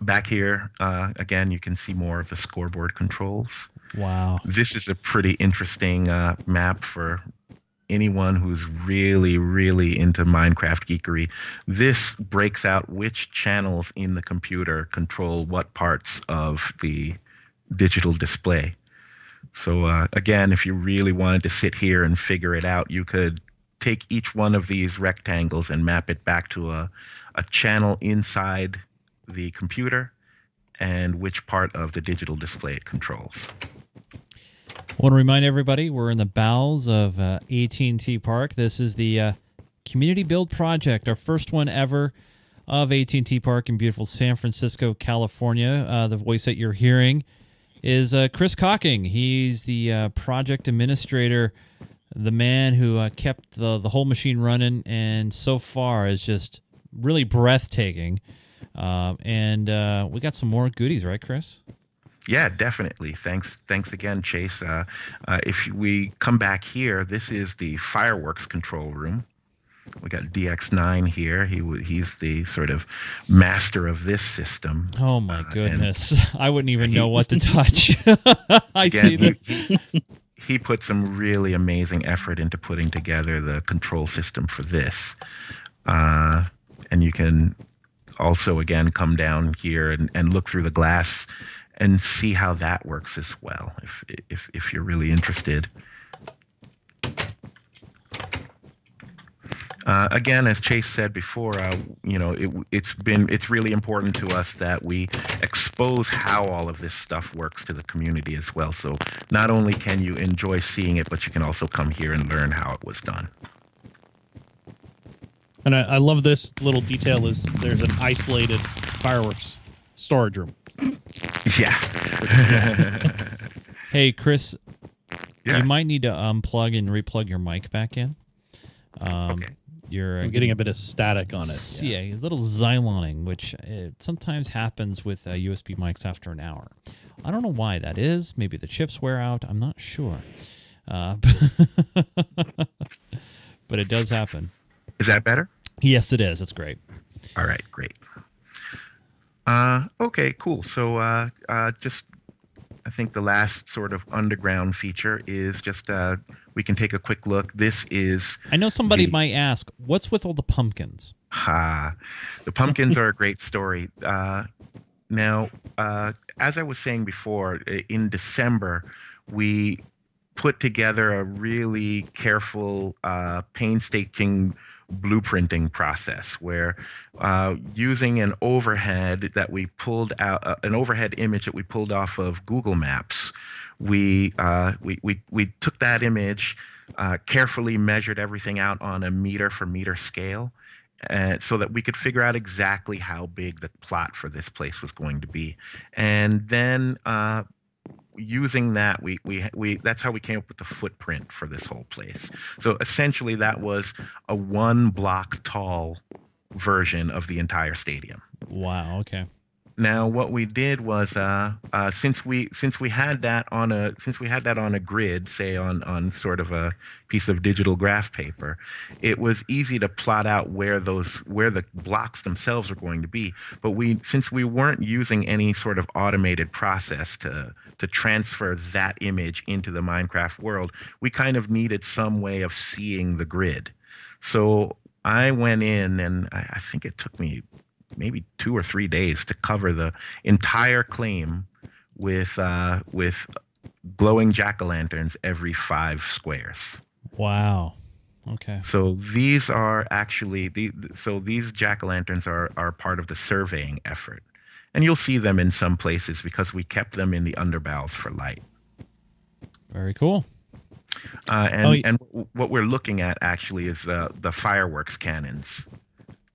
back here, uh, again, you can see more of the scoreboard controls. Wow. This is a pretty interesting uh, map for anyone who's really, really into Minecraft geekery, this breaks out which channels in the computer control what parts of the digital display. So uh, again, if you really wanted to sit here and figure it out, you could take each one of these rectangles and map it back to a, a channel inside the computer and which part of the digital display it controls. I want to remind everybody we're in the bowels of uh, AT&T Park. This is the uh, community build project, our first one ever of AT&T Park in beautiful San Francisco, California. Uh, the voice that you're hearing is uh, Chris Cocking. He's the uh, project administrator, the man who uh, kept the the whole machine running, and so far is just really breathtaking. And we got some more goodies, right, Chris? Yeah, definitely. Thanks, thanks again, Chase. Uh, uh, if we come back here, this is the fireworks control room. We got DX9 here. He he's the sort of master of this system. Oh my Uh, goodness! I wouldn't even know what to touch. I see Again, that. he, he, he put some really amazing effort into putting together the control system for this. Uh, and you can also, again, come down here and, and look through the glass and see how that works as well, if, if, if you're really interested. Uh, again, as Chase said before, uh, you know, it, it's been it's really important to us that we expose how all of this stuff works to the community as well. So not only can you enjoy seeing it, but you can also come here and learn how it was done. And I, I love this little detail is there's an isolated fireworks storage room. Yeah, Hey, Chris, yeah. you might need to unplug and replug your mic back in. Um, Okay. You're I'm getting a bit of static on it. Yeah, a little xyloning, which uh sometimes happens with uh, USB mics after an hour. I don't know why that is. Maybe the chips wear out. I'm not sure. Uh, but it does happen. Is that better? Yes, it is. That's great. All right, great. Uh, okay, cool. So uh, uh, just, I think the last sort of underground feature is just uh, we can take a quick look. This is I know somebody The- might ask, what's with all the pumpkins? Ha. The pumpkins are a great story. Uh, now, uh, as I was saying before, in December, we put together a really careful, uh, painstaking blueprinting process where uh, using an overhead that we pulled out, uh, an overhead image that we pulled off of Google Maps, we, uh, we, we, we took that image, uh, carefully measured everything out on a meter for meter scale uh, so that we could figure out exactly how big the plot for this place was going to be. And then uh, using that, we, we, we, that's how we came up with the footprint for this whole place. So essentially, that was a one block tall version of the entire stadium. Wow. Okay. Now, what we did was, uh, uh, since we since we had that on a since we had that on a grid, say on on sort of a piece of digital graph paper, it was easy to plot out where those where the blocks themselves are going to be. But we since we weren't using any sort of automated process to to transfer that image into the Minecraft world, we kind of needed some way of seeing the grid. So I went in, and I, I think it took me maybe two or three days to cover the entire claim with uh, with glowing jack o' lanterns every five squares. Wow. Okay. So these are actually the so these jack o' lanterns are are part of the surveying effort, and you'll see them in some places because we kept them in the underbowels for light. Very cool. Uh, and Oh, y- and what we're looking at actually is uh, the fireworks cannons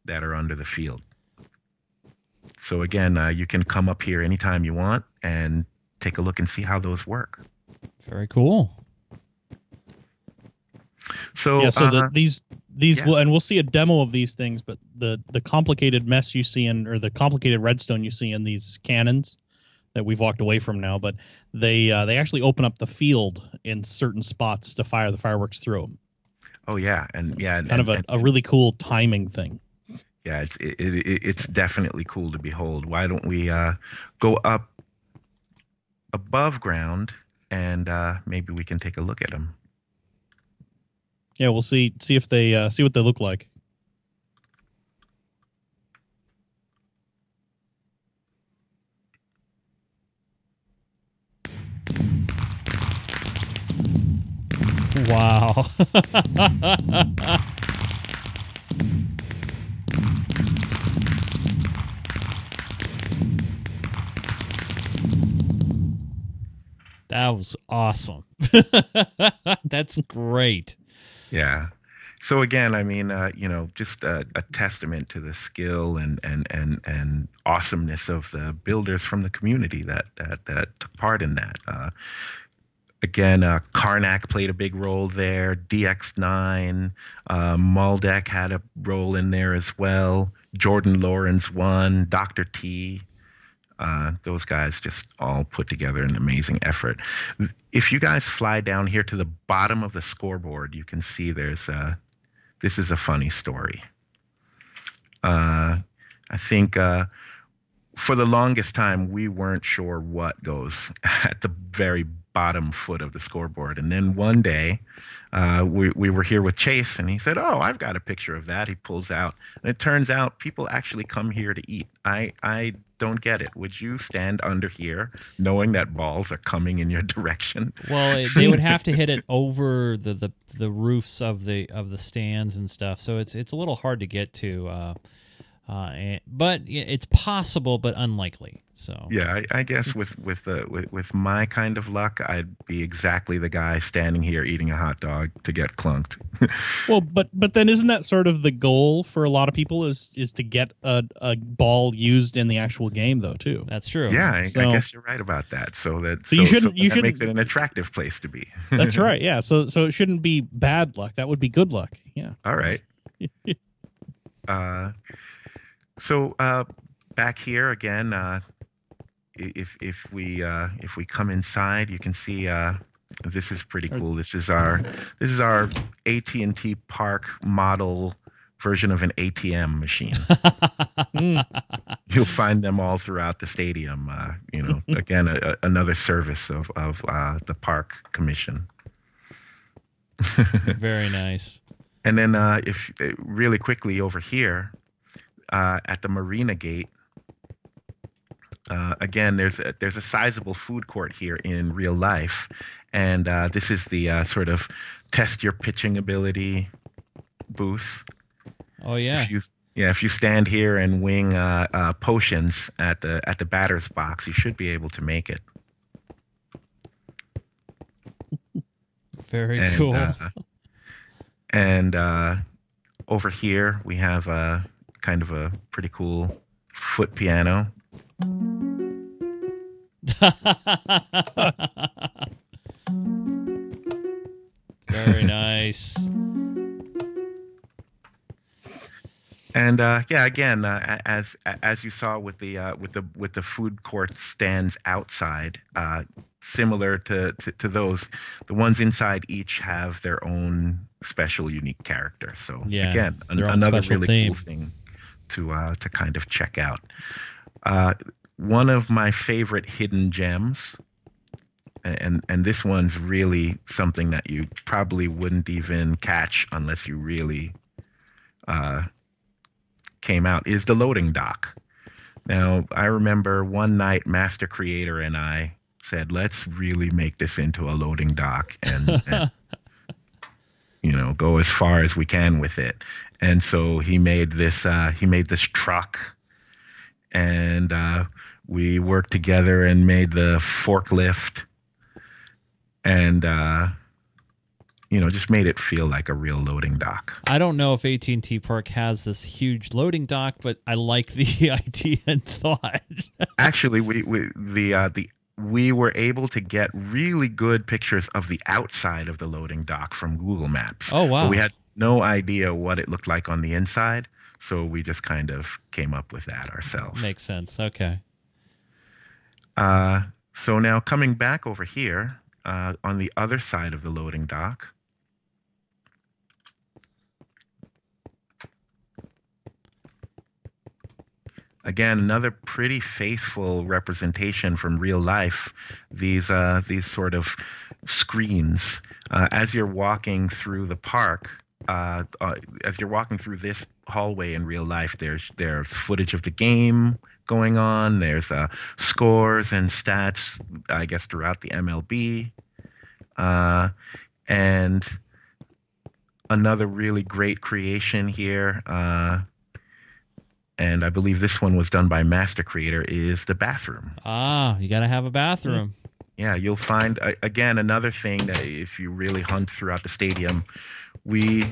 that are under the field. So again, uh, you can come up here anytime you want and take a look and see how those work. Very cool. So, yeah, so the, uh, these these yeah. will, and we'll see a demo of these things, but the the complicated mess you see in or the complicated redstone you see in these cannons that we've walked away from now, but they uh, they actually open up the field in certain spots to fire the fireworks through them. oh yeah, and yeah, and, Kind of a, and- a really cool timing thing. Yeah, it's it, it, it's definitely cool to behold. Why don't we uh, go up above ground and uh, maybe we can take a look at them? Yeah, we'll see see if they uh, see what they look like. Wow. that was awesome. That's great. Yeah. So again, I mean, uh, you know, just a, a testament to the skill and and and and awesomeness of the builders from the community that that that took part in that. Uh, again, uh, Karnak played a big role there. DX9, uh, had a role in there as well. Jordan Lawrence won. Dr. T. Uh, those guys just all put together an amazing effort. If you guys fly down here to the bottom of the scoreboard, you can see there's a, this is a funny story. Uh, I think uh, for the longest time, we weren't sure what goes at the very bottom foot of the scoreboard. And then one day, uh, we, we were here with Chase, and he said, Oh, I've got a picture of that. He pulls out. And it turns out people actually come here to eat. I, I don't get it. Would you stand under here knowing that balls are coming in your direction? Well, it- they would have to hit it over the, the, the roofs of the of the stands and stuff, so it's it's a little hard to get to. Uh, uh, and, but it's possible, but unlikely. So Yeah, I, I guess with with the with, with my kind of luck, I'd be exactly the guy standing here eating a hot dog to get clunked. Well, but but then isn't that sort of the goal for a lot of people is is to get a, a ball used in the actual game though too. that's true. yeah, I, I guess you're right about that. So that So you shouldn't- you that makes it an attractive place to be. That's right. Yeah. So so it shouldn't be bad luck. That would be good luck. Yeah. All right. uh, so uh, back here again, uh, if if we uh, if we come inside, you can see uh, this is pretty cool. This is our this is our AT and T Park model version of an ATM machine. Mm. You'll find them all throughout the stadium. Uh, you know, again, a, a- another service of of uh, the park commission. Very nice. And then, uh, if really quickly over here uh, at the Marina Gate, uh, again, there's a, there's a sizable food court here in real life, and uh, this is the uh, sort of test your pitching ability booth. Oh yeah. If you yeah, if you stand here and wing uh, uh, potions at the at the batter's box, you should be able to make it. Very and, cool. and uh, over here we have a kind of a pretty cool foot piano. Very nice. And uh, yeah, again, uh, as as you saw with the uh, with the with the food court stands outside, uh, similar to, to to those, the ones inside each have their own special, unique character. So Yeah, again, an- another really theme. cool thing to uh, to kind of check out. Uh, one of my favorite hidden gems, and and this one's really something that you probably wouldn't even catch unless you really uh, came out is the loading dock. Now, I remember one night Master Creator and I said, let's really make this into a loading dock and, and you know, go as far as we can with it. And so he made this uh, he made this truck and uh, we worked together and made the forklift and uh, you know, just made it feel like a real loading dock. I don't know if AT and T Park has this huge loading dock, but I like the idea and thought. actually we, we the uh the we were able to get really good pictures of the outside of the loading dock from Google Maps. Oh wow! But we had no idea what it looked like on the inside, so we just kind of came up with that ourselves. Makes sense. Okay. Uh, so now coming back over here uh, on the other side of the loading dock, again, another pretty faithful representation from real life. These uh, these sort of screens uh, as you're walking through the park. Uh, uh, as you're walking through this hallway in real life, there's there's footage of the game going on. There's uh, scores and stats, I guess, throughout the MLB, uh, and another really great creation here. Uh, and I believe this one was done by Master Creator, is the bathroom. Ah, you got to have a bathroom. Yeah, you'll find, again, another thing that if you really hunt throughout the stadium, we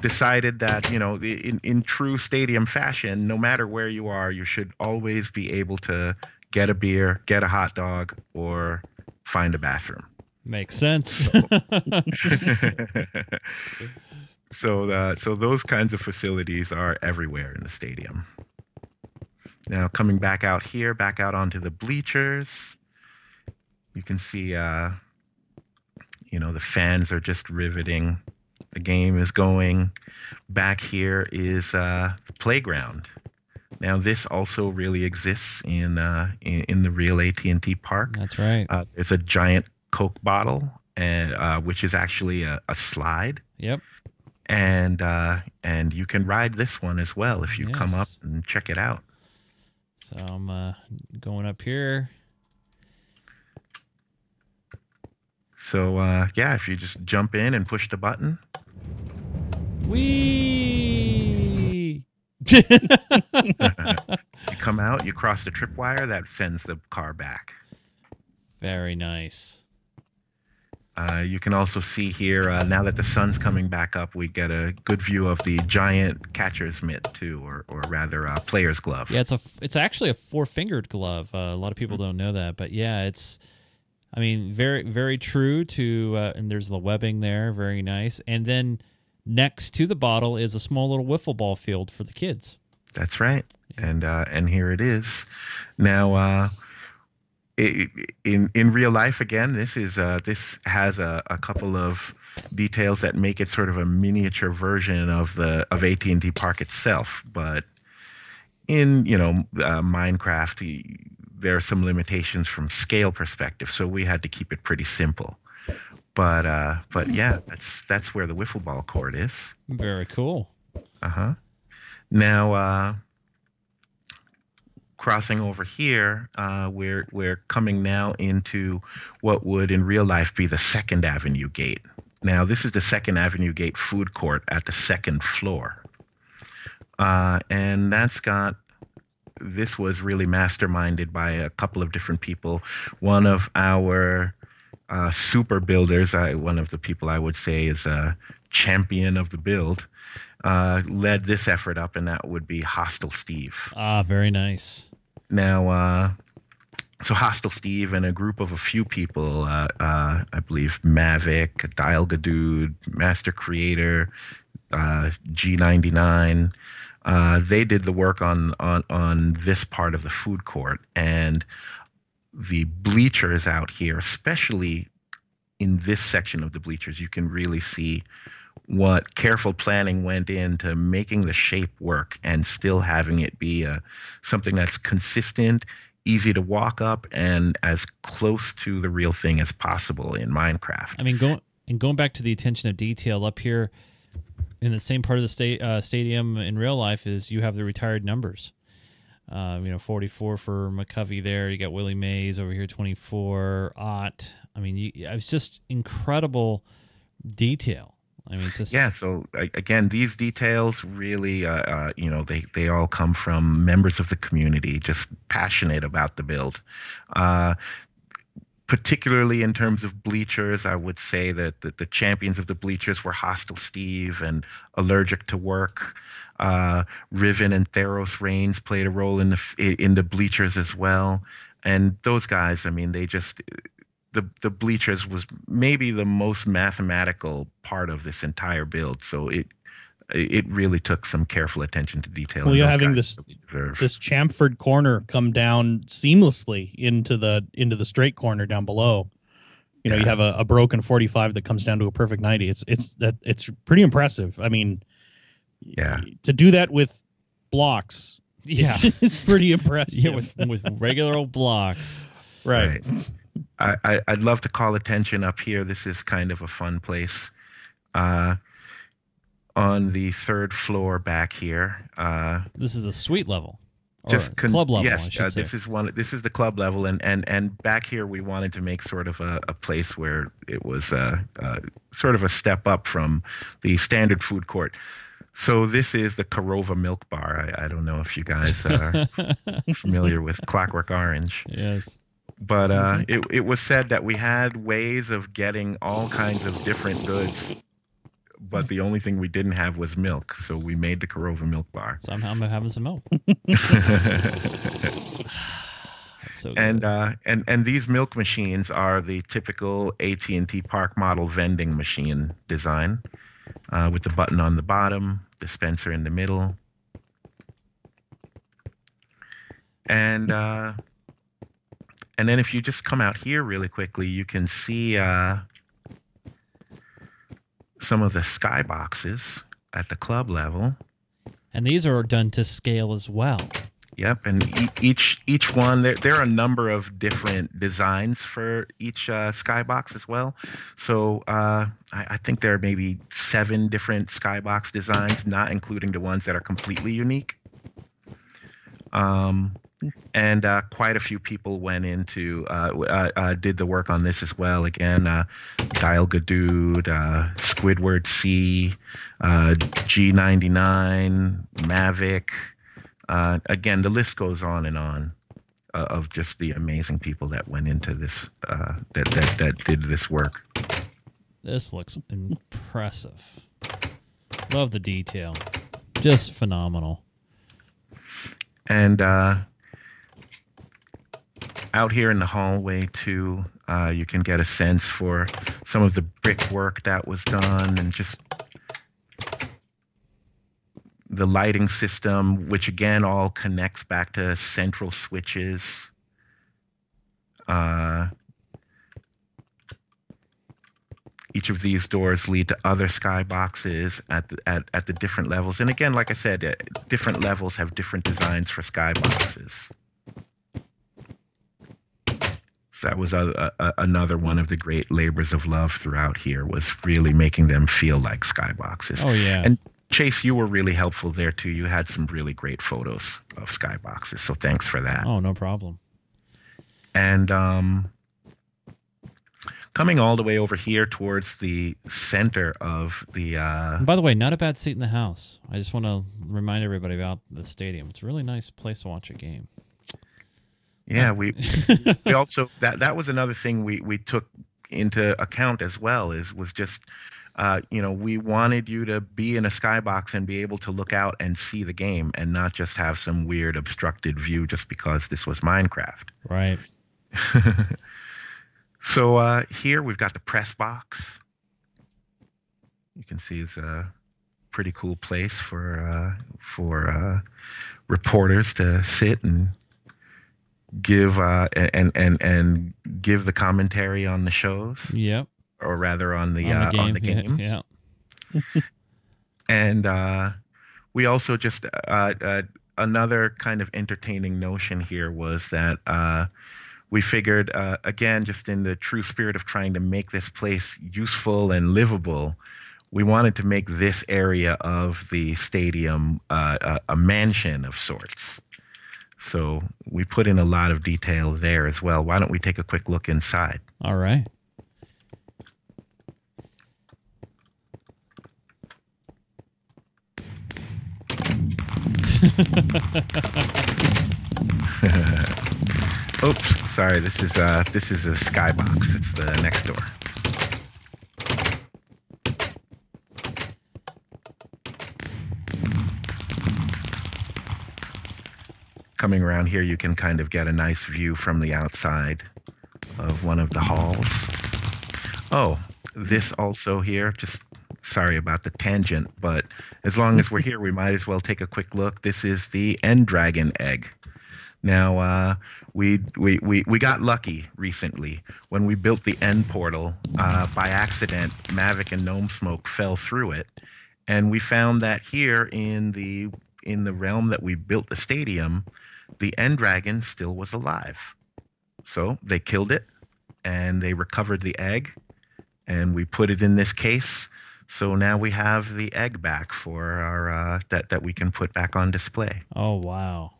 decided that, you know, in, in true stadium fashion, no matter where you are, you should always be able to get a beer, get a hot dog, or find a bathroom. Makes sense. so uh, so those kinds of facilities are everywhere in the stadium. Now coming back out here, back out onto the bleachers, you can see uh, you know the fans are just riveting. The game is going. Back here is uh, the playground. Now this also really exists in uh, in, in the real AT and T park. That's right. Uh, there's a giant Coke bottle, and uh, which is actually a, a slide Yep. and uh, and you can ride this one as well if you come up and check it out. So I'm uh, going up here. So uh, yeah, if you just jump in and push the button, Wee. you come out, you cross the tripwire, that sends the car back. Very nice. Uh, you can also see here uh, now that the sun's coming back up, we get a good view of the giant catcher's mitt too, or or rather, uh, player's glove. Yeah, it's a f- it's actually a four fingered glove. Uh, a lot of people don't know that, but yeah, it's. I mean, very very true to, uh, and there's the webbing there, very nice. And then next to the bottle is a small little wiffle ball field for the kids. That's right. And uh, and here it is. Now, uh, i in in real life, again, this is uh, this has a, a couple of details that make it sort of a miniature version of the of AT and T Park itself. But in you know uh, Minecraft, there are some limitations from scale perspective, so we had to keep it pretty simple. But uh, but yeah, that's that's where the wiffle ball court is. Very cool. Uh huh. Now, uh, crossing over here, uh, we're we're coming now into what would in real life be the Second Avenue Gate. Now, this is the Second Avenue Gate food court at the second floor, uh, and that's got. This was really masterminded by a couple of different people. One of our uh, super builders, I, one of the people I would say is a champion of the build, uh, led this effort up, and that would be Hostile Steve. Ah, very nice. Now, uh, so Hostile Steve and a group of a few people, uh, uh, I believe Mavic, Dialga Dude, Master Creator, uh, G99, uh, they did the work on, on, on this part of the food court. And the bleachers out here, especially in this section of the bleachers, you can really see what careful planning went into making the shape work and still having it be a, something that's consistent, easy to walk up, and as close to the real thing as possible in Minecraft. I mean, going and going back to the attention of detail up here in the same part of the state uh, stadium in real life is you have the retired numbers. Uh, you know, 44 for McCovey there. You got Willie Mays over here, 24. Ott. I mean, you, it's just incredible detail. I mean, just Yeah, so again, these details really, uh, uh, you know, they, they all come from members of the community, just passionate about the build. Uh, particularly in terms of bleachers, I would say that the, the champions of the bleachers were Hostile Steve and Allergic to Work. Uh, Riven and Theros Reigns played a role in the in the bleachers as well. And those guys, I mean, they just the the bleachers was maybe the most mathematical part of this entire build. So it it really took some careful attention to detail. Well, you're having this- really this chamfered corner come down seamlessly into the into the straight corner down below. You know, you have a, a broken 45 that comes down to a perfect 90. It's it's that it's pretty impressive. I mean, Yeah. to do that with blocks Yeah. It's, it's pretty impressive. Yeah, with, with regular old blocks. right. I, I, I'd love to call attention up here. This is kind of a fun place. Uh, on the third floor back here, uh, This is a suite level. Or just con- club level, Yes, uh, this is one. This is the club level, and and and back here we wanted to make sort of a, a place where it was uh, uh, sort of a step up from the standard food court. So this is the Korova Milk Bar. I, I don't know if you guys are familiar with Clockwork Orange, yes. but uh, Mm-hmm. it it was said that we had ways of getting all kinds of different goods, but the only thing we didn't have was milk. So we made the Korova Milk Bar. Somehow I'm having some milk. So and uh, and and these milk machines are the typical AT and T Park model vending machine design, uh, with the button on the bottom, dispenser in the middle, and uh, and then if you just come out here really quickly, you can see uh, some of the skyboxes at the club level. and these are done to scale as well. Yep, and e- each each one there there are a number of different designs for each uh, skybox as well. So uh, I, I think there are maybe seven different skybox designs, not including the ones that are completely unique. Um, and uh, quite a few people went into uh, uh, uh, did the work on this as well. Again, uh, Dialga Dude, uh, Squidward C, uh, G99, Mavic. Uh, again, the list goes on and on uh, of just the amazing people that went into this, uh, that, that that did this work. This looks impressive. Love the detail. Just phenomenal. And uh, out here in the hallway too, uh, you can get a sense for some of the brickwork that was done, and just the lighting system, which again all connects back to central switches. Uh, each of these doors lead to other skyboxes at the, at, at the different levels. And again, like I said, uh, different levels have different designs for skyboxes. So that was a, a, another one of the great labors of love throughout here was really making them feel like skyboxes. Oh yeah. And Chase, you were really helpful there too. You had some really great photos of skyboxes, so thanks for that. oh no problem. And um, coming all the way over here towards the center of the uh, by the way, not a bad seat in the house. I just want to remind everybody about the stadium. It's a really nice place to watch a game. Yeah, we we also that that was another thing we we took into account as well is was just uh, you know we wanted you to be in a skybox and be able to look out and see the game and not just have some weird obstructed view just because this was Minecraft. Right. So uh, here we've got the press box. You can see it's a pretty cool place for uh, for uh, reporters to sit and give uh, and and and give the commentary on the shows, Yep. or rather on the, on uh, the game. on the games. Yeah. And uh, we also just uh, uh, another kind of entertaining notion here was that uh, we figured uh, again, just in the true spirit of trying to make this place useful and livable, we wanted to make this area of the stadium uh, a mansion of sorts. So we put in a lot of detail there as well. Why don't we take a quick look inside? All right. Oops, sorry. This is uh, this is a skybox. It's the next door. Coming around here, you can kind of get a nice view from the outside of one of the halls. Oh, this also here. Just sorry about the tangent, but as long as we're here, we might as well take a quick look. This is the End Dragon egg. Now, uh, we, we, we, we got lucky recently when we built the end portal. Uh, by accident, Mavic and Gnome Smoke fell through it. And we found that here in the in the realm that we built the stadium, the end dragon still was alive. So they killed it and they recovered the egg and we put it in this case. So now we have the egg back for our uh, that that we can put back on display. Oh wow.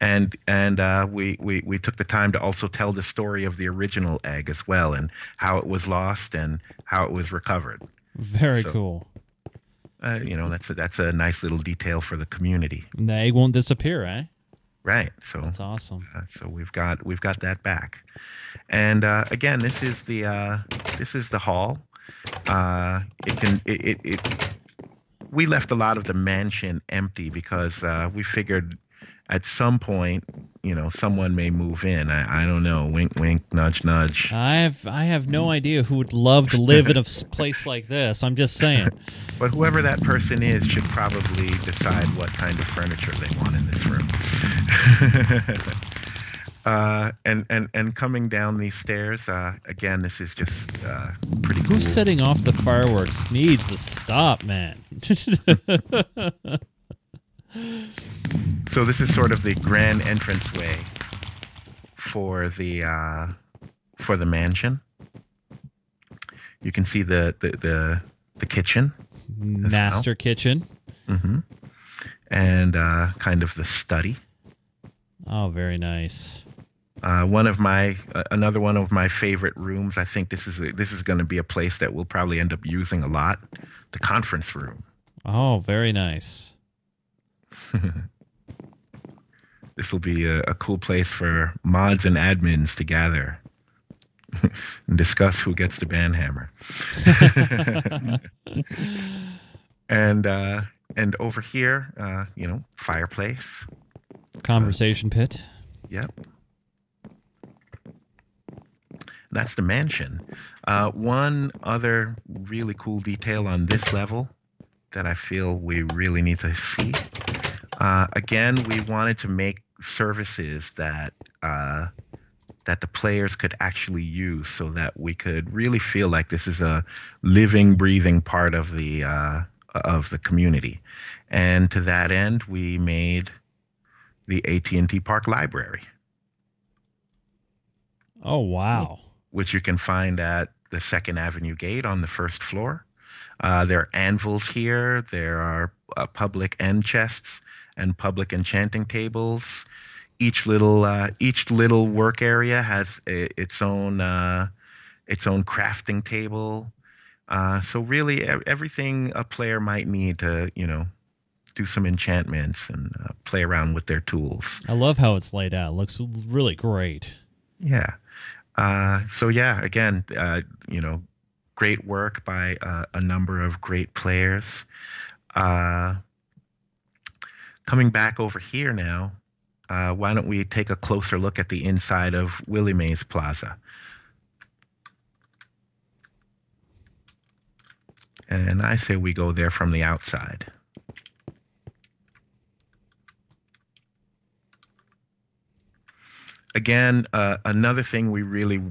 And and uh, we, we we took the time to also tell the story of the original egg as well and how it was lost and how it was recovered. Very So- cool. Uh, you know that's a, that's a nice little detail for the community, And the egg won't disappear, eh? Right? So That's awesome. Uh, so we've got we've got that back, and uh, again, this is the uh, this is the hall. Uh, it can it, it, it we left a lot of the mansion empty because uh, we figured at some point, you know, someone may move in. I, I don't know. Wink, wink, nudge, nudge. I have I have no idea who would love to live in a place like this. I'm just saying. But whoever that person is should probably decide what kind of furniture they want in this room. uh, and, and, and coming down these stairs, uh, again, this is just uh, pretty cool. Who's setting off the fireworks needs to stop, man. So this is sort of the grand entranceway for the uh, for the mansion. You can see the the the, the kitchen Master kitchen. hmm and uh, kind of the study. Oh, very nice. Uh, one of my uh, another one of my favorite rooms. I think this is a, this is going to be a place that we'll probably end up using a lot. The conference room. Oh, very nice. This will be a, a cool place for mods and admins to gather and discuss who gets the banhammer. and uh, and over here, uh, you know, fireplace. Conversation pit. Yep. That's the mansion. Uh, one other really cool detail on this level that I feel we really need to see. Uh, again, we wanted to make services that uh, that the players could actually use, so that we could really feel like this is a living, breathing part of the uh, of the community. And to that end, we made the AT&T Park Library, Oh, wow. which you can find at the Second Avenue Gate on the first floor. Uh, there are anvils here. There are uh, public end chests and public enchanting tables. Each little uh, each little work area has a, its own uh, its own crafting table. Uh, so really, everything a player might need to you know do some enchantments and uh, play around with their tools. I love how it's laid out. It looks really great. Yeah. Uh, so yeah, again, uh, you know, great work by uh, a number of great players. Uh, coming back over here now, uh, why don't we take a closer look at the inside of Willie Mays Plaza? And I say we go there from the outside. Again, uh, another thing we really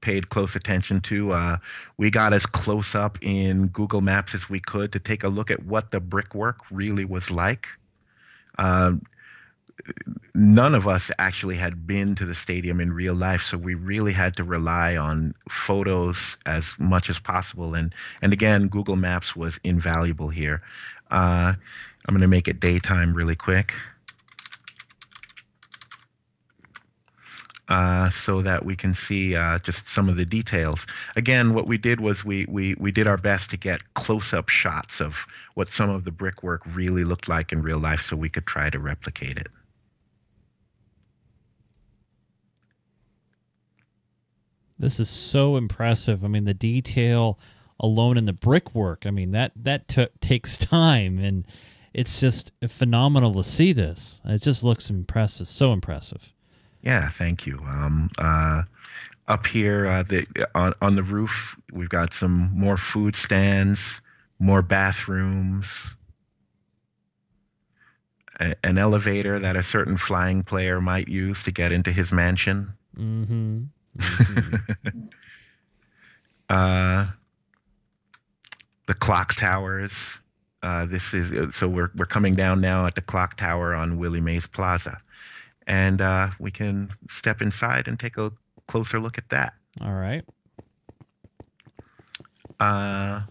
paid close attention to. Uh, we got as close up in Google Maps as we could to take a look at what the brickwork really was like. Um, none of us actually had been to the stadium in real life, so we really had to rely on photos as much as possible. And and again, Google Maps was invaluable here. Uh, I'm going to make it daytime really quick. Uh, so that we can see uh, just some of the details. Again, what we did was we, we, we did our best to get close up shots of what some of the brickwork really looked like in real life so we could try to replicate it. This is so impressive. I mean, the detail alone in the brickwork. I mean, that that t- takes time, and it's just phenomenal to see this. It just looks impressive. So impressive. Yeah, thank you. Um, uh, up here uh, the, on, on the roof, we've got some more food stands, more bathrooms, a, an elevator that a certain flying player might use to get into his mansion. Mm-hmm. uh, the clock towers, uh, this is so we're we're coming down now at the clock tower on Willie Mays Plaza, and uh, we can step inside and take a closer look at that. All right. Uh,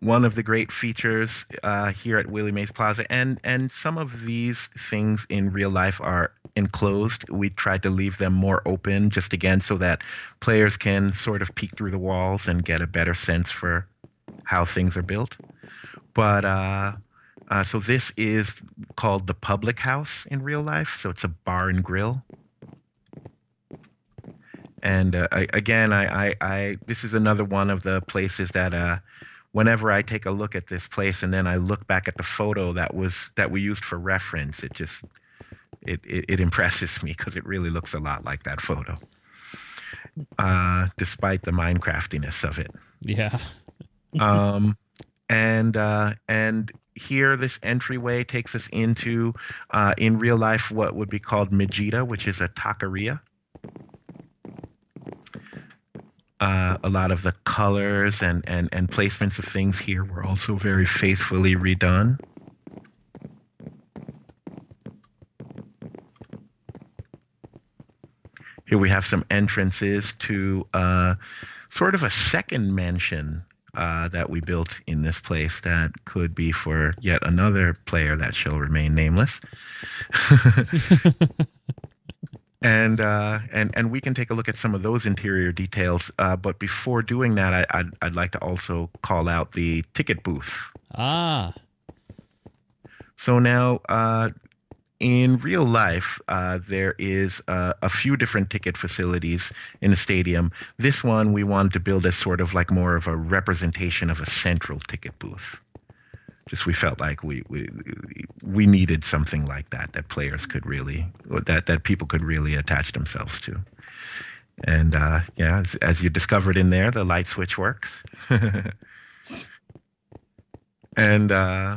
one of the great features uh, here at Willie Mays Plaza, and and some of these things in real life are enclosed. We tried to leave them more open, just again so that players can sort of peek through the walls and get a better sense for how things are built. But uh, uh, so this is called the Public House in real life. So it's a bar and grill. And uh, I, again, I, I, I, this is another one of the places that uh, whenever I take a look at this place and then I look back at the photo that was that we used for reference, it just it it, it impresses me because it really looks a lot like that photo, uh, despite the Minecraftiness of it. Yeah. Um, and uh, and here this entryway takes us into uh, in real life what would be called Mijita, which is a taqueria. Uh, a lot of the colors and, and, and placements of things here were also very faithfully redone. Here we have some entrances to uh, sort of a second mansion uh, that we built in this place that could be for yet another player that shall remain nameless. and uh, and and we can take a look at some of those interior details. Uh, but before doing that, I, I'd, I'd like to also call out the ticket booth. Ah. So now, uh, in real life, uh, there is uh, a few different ticket facilities in a stadium. This one we wanted to build as sort of like more of a representation of a central ticket booth. Just we felt like we we we needed something like that that players could really that that people could really attach themselves to. And uh, yeah, as, as you discovered in there, the light switch works. and uh,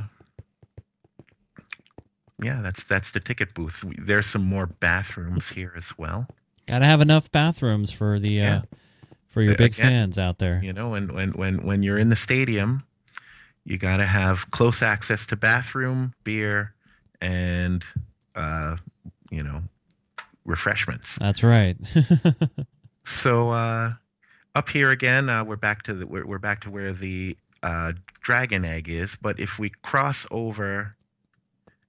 yeah, that's that's the ticket booth. There's some more bathrooms here as well. Got to have enough bathrooms for the Yeah. uh, for your big Again, fans out there. You know, and when when when you're in the stadium, you got to have close access to bathroom, beer, and uh, you know, refreshments. That's right. So uh, up here again, uh, we're back to the we're, we're back to where the uh, dragon egg is. But if we cross over,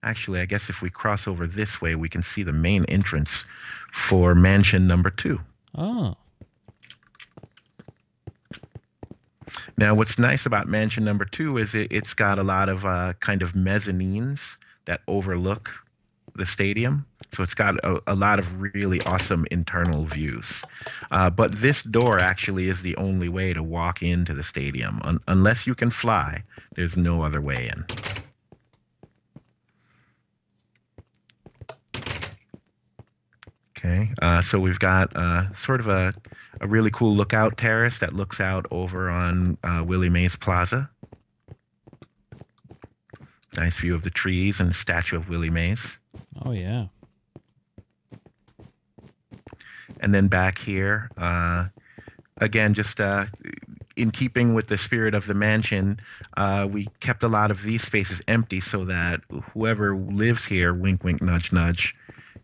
actually, I guess if we cross over this way, we can see the main entrance for mansion number two. oh. Now, what's nice about mansion number two is it, it's got a lot of uh, kind of mezzanines that overlook the stadium. So it's got a, a lot of really awesome internal views. Uh, but this door actually is the only way to walk into the stadium. Un- unless you can fly, there's no other way in. Okay, uh, so we've got uh, sort of a, a really cool lookout terrace that looks out over on uh, Willie Mays Plaza. Nice view of the trees and the statue of Willie Mays. Oh yeah. And then back here, uh, again, just uh, in keeping with the spirit of the mansion, uh, we kept a lot of these spaces empty so that whoever lives here, wink, wink, nudge, nudge,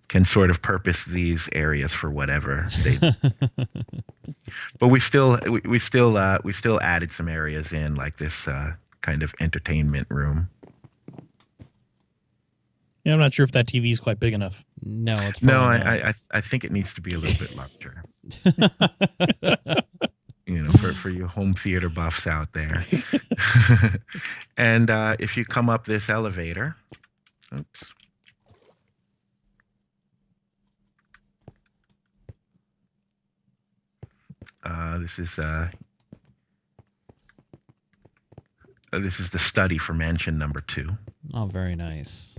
can sort of purpose these areas for whatever they. but we still, we, we still, uh, we still added some areas in, like this uh, kind of entertainment room. Yeah, I'm not sure if that TV is quite big enough. No, it's No, I. I, I, I think it needs to be a little bit larger. you know, for, for you home theater buffs out there. and uh, if you come up this elevator, oops. Uh, this is uh, uh, this is the study for mansion number two. oh, very nice.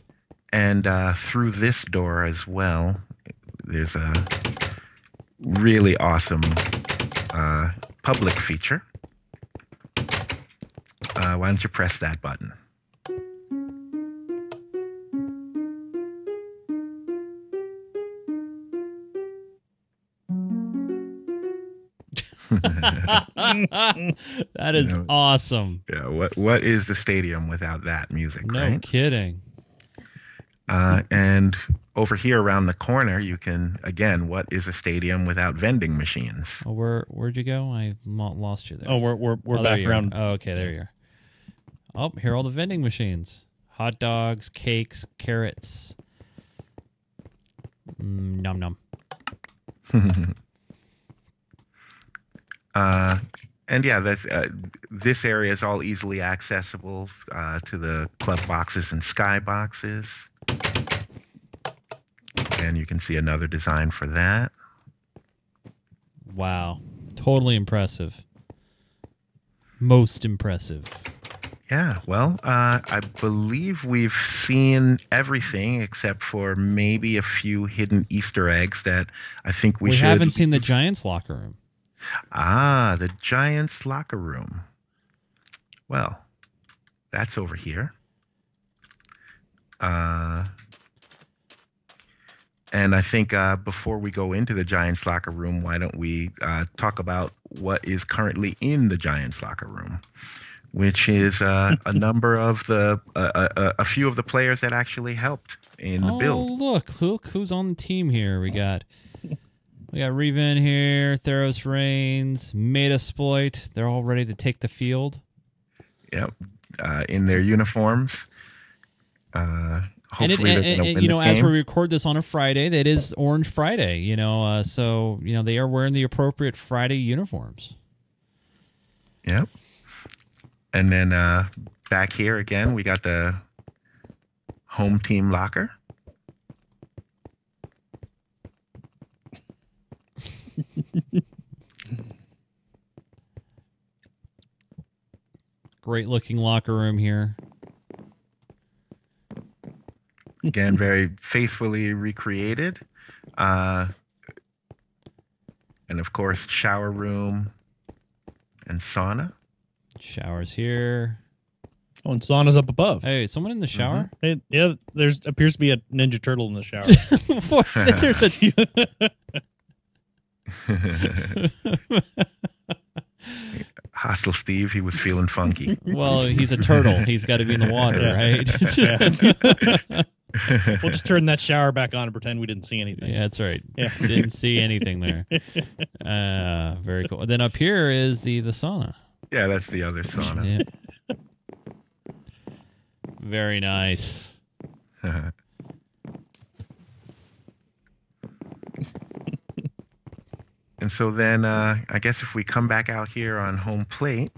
And uh, through this door as well, there's a really awesome uh, public feature. Uh, why don't you press that button? that is You know, awesome. Yeah, what what is the stadium without that music, No right? kidding. Uh, and over here around the corner, you can again, what is a stadium without vending machines? Oh, where where'd you go? I lost you there. Oh, we're we're we're Oh, back around. Oh, okay, there you are. Oh, here are all the vending machines: hot dogs, cakes, carrots. Mm, num num. Uh, and yeah, that's, uh, this area is all easily accessible uh, to the club boxes and sky boxes. And you can see another design for that. Wow, totally impressive. Most impressive. Yeah, well, uh, I believe we've seen everything except for maybe a few hidden Easter eggs that I think we, We, should. We haven't seen the Giants locker room. Ah, the Giants locker room. Well, that's over here. Uh, and I think uh, before we go into the Giants locker room, why don't we uh, talk about what is currently in the Giants locker room, which is uh, a number of the a few of the players that actually helped in the build. oh, build. look, look who's on the team here. We got we got Reven here, Theros Reigns, Metasploit. They're all ready to take the field. Yep, uh, in their uniforms. Uh, and, it, hopefully, and, they're and- to and, you know, as we record this on a Friday, that is Orange Friday. You know, uh, so you know they are wearing the appropriate Friday uniforms. Yep. And then uh, back here again, we got the home team locker. Great looking locker room here. Again, very faithfully recreated. Uh, and of course, shower room and sauna. Showers here. Oh, and sauna's up above. Hey, someone in the shower? Hey, yeah, there's appears to be a Ninja Turtle in the shower. There's a Hostile Steve, he was feeling funky. well, he's a turtle. He's got to be in the water, right? we'll just turn that shower back on and pretend we didn't see anything. Yeah, that's right. Yeah. Didn't see anything there. Uh, very cool. Then up here is the the sauna. yeah, that's the other sauna. Yeah. Very nice. And so then uh, I guess if we come back out here on home plate,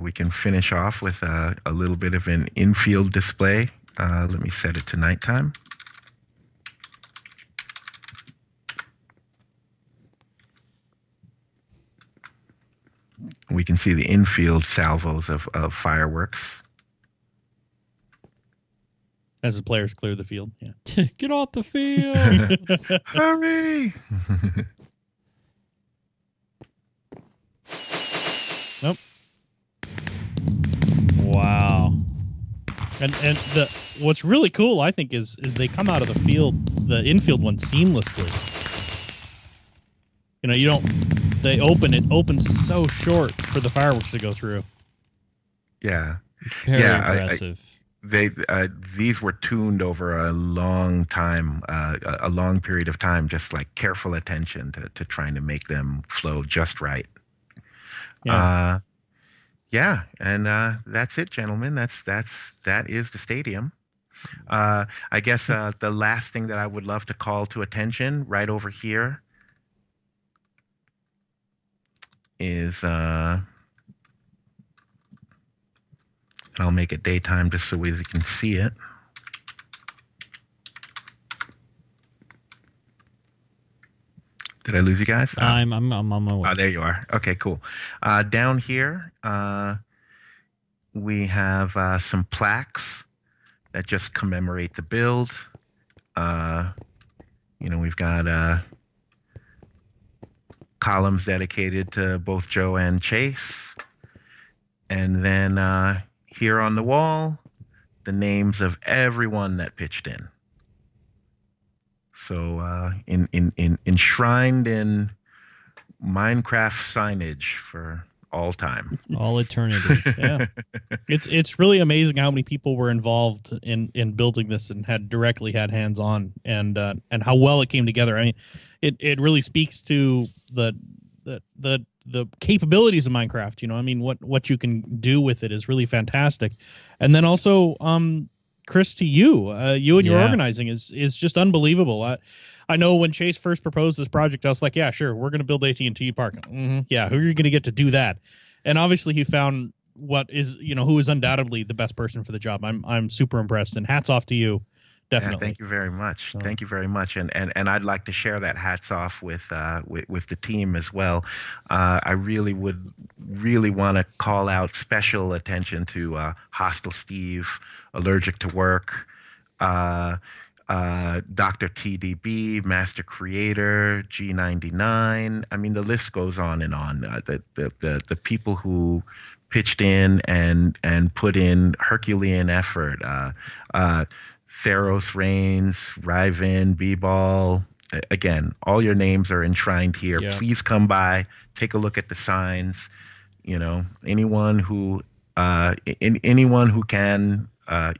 we can finish off with uh, a little bit of an infield display. Uh, let me set it to nighttime. We can see the infield salvos of, of fireworks. As the players clear the field. Yeah. Get off the field. Hurry! Nope. Wow. And and the what's really cool, I think, is is they come out of the field, the infield one, seamlessly. You know, you don't. They open it opens so short for the fireworks to go through. yeah, Very Yeah, I- I- impressive. they uh, these were tuned over a long time, uh, a a long period of time, just like careful attention to, to trying to make them flow just right. Yeah. Uh, yeah, and uh, that's it, gentlemen. That's that's that is the stadium. Uh, I guess uh, the last thing that I would love to call to attention right over here is uh, I'll make it daytime just so we can see it. Did I lose you guys? Ah. I'm I'm I'm on my way. Oh, there you are. Okay, cool. Uh, down here, uh, we have uh, some plaques that just commemorate the build. Uh, you know, we've got uh, columns dedicated to both Joe and Chase. and then uh, here on the wall, the names of everyone that pitched in. So uh, in, in, in enshrined in Minecraft signage for all time. All eternity. Yeah. it's it's really amazing how many people were involved in in building this and had directly had hands on and uh, and how well it came together. I mean, it it really speaks to the the the the capabilities of Minecraft. You know, I mean, what what you can do with it is really fantastic. And then also, um, Chris, to you, uh, you and your Yeah. organizing is is just unbelievable. I, I know when Chase first proposed this project, I was like, yeah, sure, we're going to build AT and T Park. hmm Yeah, who are you going to get to do that? And obviously, he found what is you know who is undoubtedly the best person for the job. I'm I'm super impressed, and hats off to you. Yeah, thank you very much. So- Thank you very much, and and and I'd like to share that hats off with uh, with, with the team as well. Uh, I really would really want to call out special attention to uh, Hostile Steve, Allergic to Work, uh, uh, Dr. TDB, Master Creator, G99. I mean, the list goes on and on. Uh, the, the the the people who pitched in and and put in Herculean effort. Uh, uh, Theros Reigns, Ryvin, B-Ball. Again, all your names are enshrined here. Yeah. Please come by, take a look at the signs. You know, anyone who, uh, in, anyone who can uh,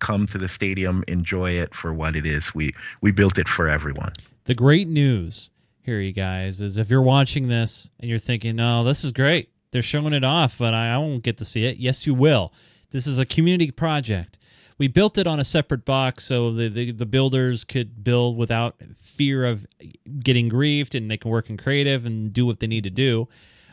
come to the stadium, enjoy it for what it is. We we built it for everyone. The great news here, you guys, is if you're watching this and you're thinking, "No, this is great. They're showing it off, but I, I won't get to see it." Yes, you will. This is a community project. We built it on a separate box so the, the, the builders could build without fear of getting griefed and they can work in creative and do what they need to do.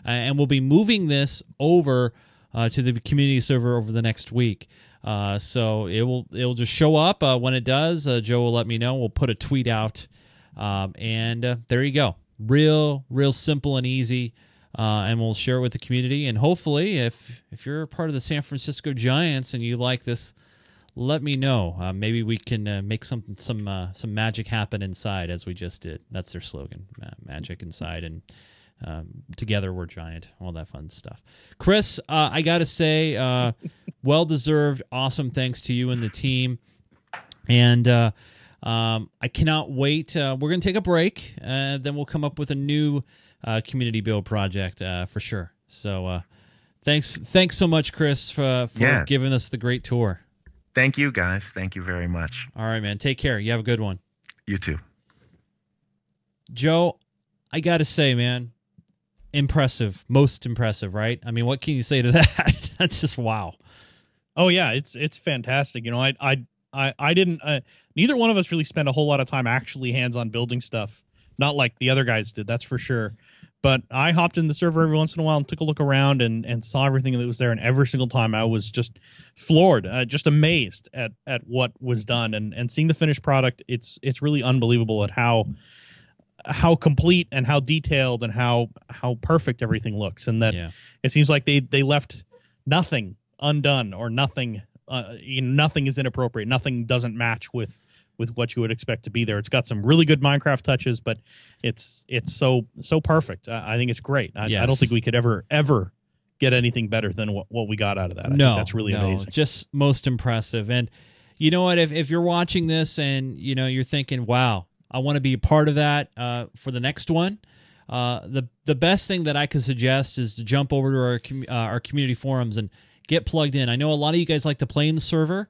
Uh, and we'll be moving this over uh, to the community server over the next week. Uh, so it will it will just show up uh, when it does. Uh, Joe will let me know. We'll put a tweet out, um, and uh, there you go. Real real simple and easy, uh, and we'll share it with the community. And hopefully, if if you're part of the San Francisco Giants and you like this, let me know. Uh, maybe we can uh, make some some uh, some magic happen inside, as we just did. That's their slogan: ma- magic inside, and um, together we're giant. All that fun stuff. Chris, uh, I gotta say, uh, well deserved. Awesome. Thanks to you and the team. And uh, um, I cannot wait. Uh, we're gonna take a break, uh, then we'll come up with a new uh, community build project uh, for sure. So. Uh, Thanks, thanks so much, Chris, for, for Yeah. giving us the great tour. Thank you, guys. Thank you very much. All right, man. Take care. You have a good one. You too. Joe, I got to say, man, impressive. Most impressive, right? I mean, what can you say to that? That's just wow. Oh yeah, it's it's fantastic. You know, I I I, I didn't. Uh, neither one of us really spent a whole lot of time actually hands on building stuff. Not like the other guys did, that's for sure. But I hopped in the server every once in a while and took a look around and and saw everything that was there. And every single time, I was just floored, uh, just amazed at at what was done and and seeing the finished product. It's it's really unbelievable at how how complete and how detailed and how how perfect everything looks and that yeah. it seems like they they left nothing undone or nothing uh, you know, nothing is inappropriate nothing doesn't match with with what you would expect to be there it's got some really good minecraft touches but it's it's so so perfect i, I think it's great I, I don't think we could ever ever get anything better than what, what we got out of that I no, think that's really no, amazing Just most impressive. And you know what? If if you're watching this and you know you're thinking, "Wow, I want to be a part of that uh, for the next one," uh, the the best thing that I could suggest is to jump over to our com- uh, our community forums and get plugged in. I know a lot of you guys like to play in the server,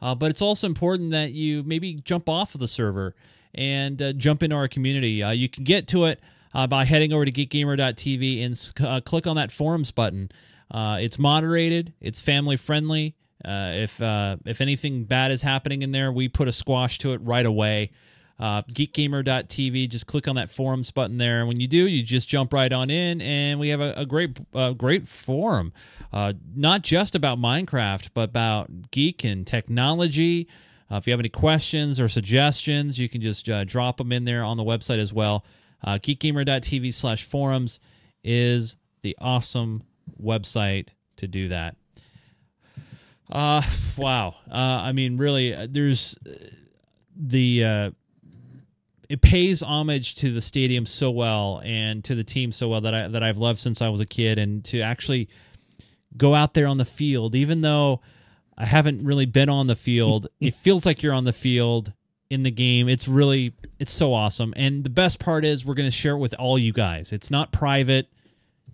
uh, but it's also important that you maybe jump off of the server and uh, jump into our community. Uh, you can get to it uh, by heading over to geekgamer.tv and uh, click on that forums button. Uh, it's moderated, it's family friendly. If if anything bad is happening in there, we put a squash to it right away. Uh, geekgamer.tv, just click on that forums button there. And when you do, you just jump right on in, and we have a, a great great forum, uh, not just about Minecraft, but about geek and technology. Uh, if you have any questions or suggestions, you can just uh, drop them in there on the website as well. Uh, geekgamer.tv slash forums is the awesome website to do that. Uh, wow. Uh, I mean, really, uh, there's the uh, it pays homage to the stadium so well and to the team so well that I that I've loved since I was a kid, and to actually go out there on the field, even though I haven't really been on the field. it feels like you're on the field in the game. It's really it's so awesome. And the best part is we're going to share it with all you guys. It's not private.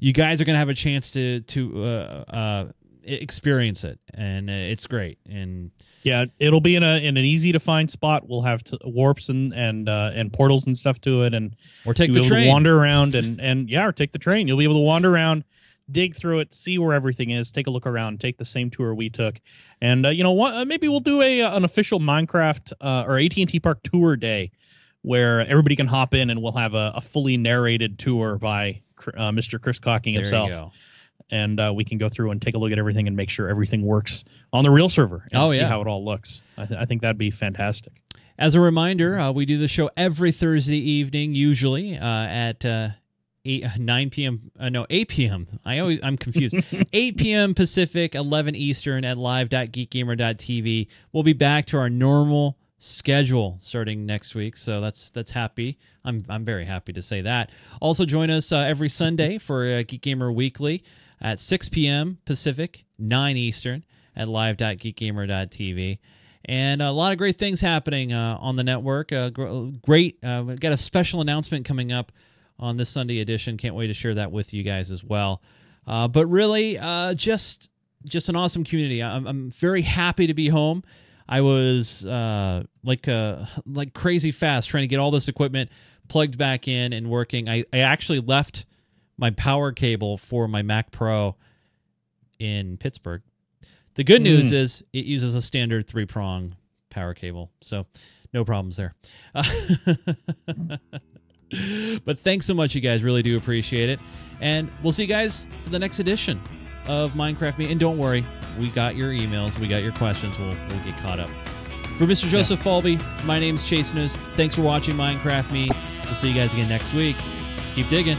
You guys are going to have a chance to to uh, uh, experience it, and uh, it's great. And Yeah, it'll be in a in an easy to find spot. We'll have to, warps and and uh, and portals and stuff to it, and or take the train. wander around and and yeah, or take the train. You'll be able to wander around, dig through it, see where everything is, take a look around, take the same tour we took, and uh, you know what? Uh, maybe we'll do a uh, an official Minecraft uh, or AT and T Park tour day where everybody can hop in and we'll have a, a fully narrated tour by uh, Mr. Chris Cocking there himself you go. And uh, we can go through and take a look at everything and make sure everything works on the real server and Oh, see yeah. how it all looks. I, th- I think that'd be fantastic. As a reminder, uh, we do the show every Thursday evening, usually uh, at uh, eight, 9 p.m. Uh, no, 8 p.m. I always I'm confused. 8 p.m. Pacific, 11 Eastern at live.geekgamer.tv. We'll be back to our normal schedule starting next week, so that's that's happy. I'm I'm very happy to say that. Also, join us uh, every Sunday for uh, Geek Gamer Weekly at 6 p.m. Pacific, 9 Eastern at live.geekgamer.tv and a lot of great things happening uh, on the network. Uh, great, uh, we've got a special announcement coming up on this Sunday edition. Can't wait to share that with you guys as well. Uh, but really, uh, just just an awesome community. I'm, I'm very happy to be home. I was uh, like like crazy fast trying to get all this equipment plugged back in and working. I, I actually left my power cable for my Mac Pro in Pittsburgh. The good news hmm. is it uses a standard three prong power cable, so no problems there. but thanks so much, you guys. Really do appreciate it, and we'll see you guys for the next edition of Minecraft Me. And don't worry, we got your emails, we got your questions. We'll we'll get caught up. For Mr. Joseph Falby, my name's Chase News. Thanks for watching Minecraft Me. We'll see you guys again next week. Keep digging.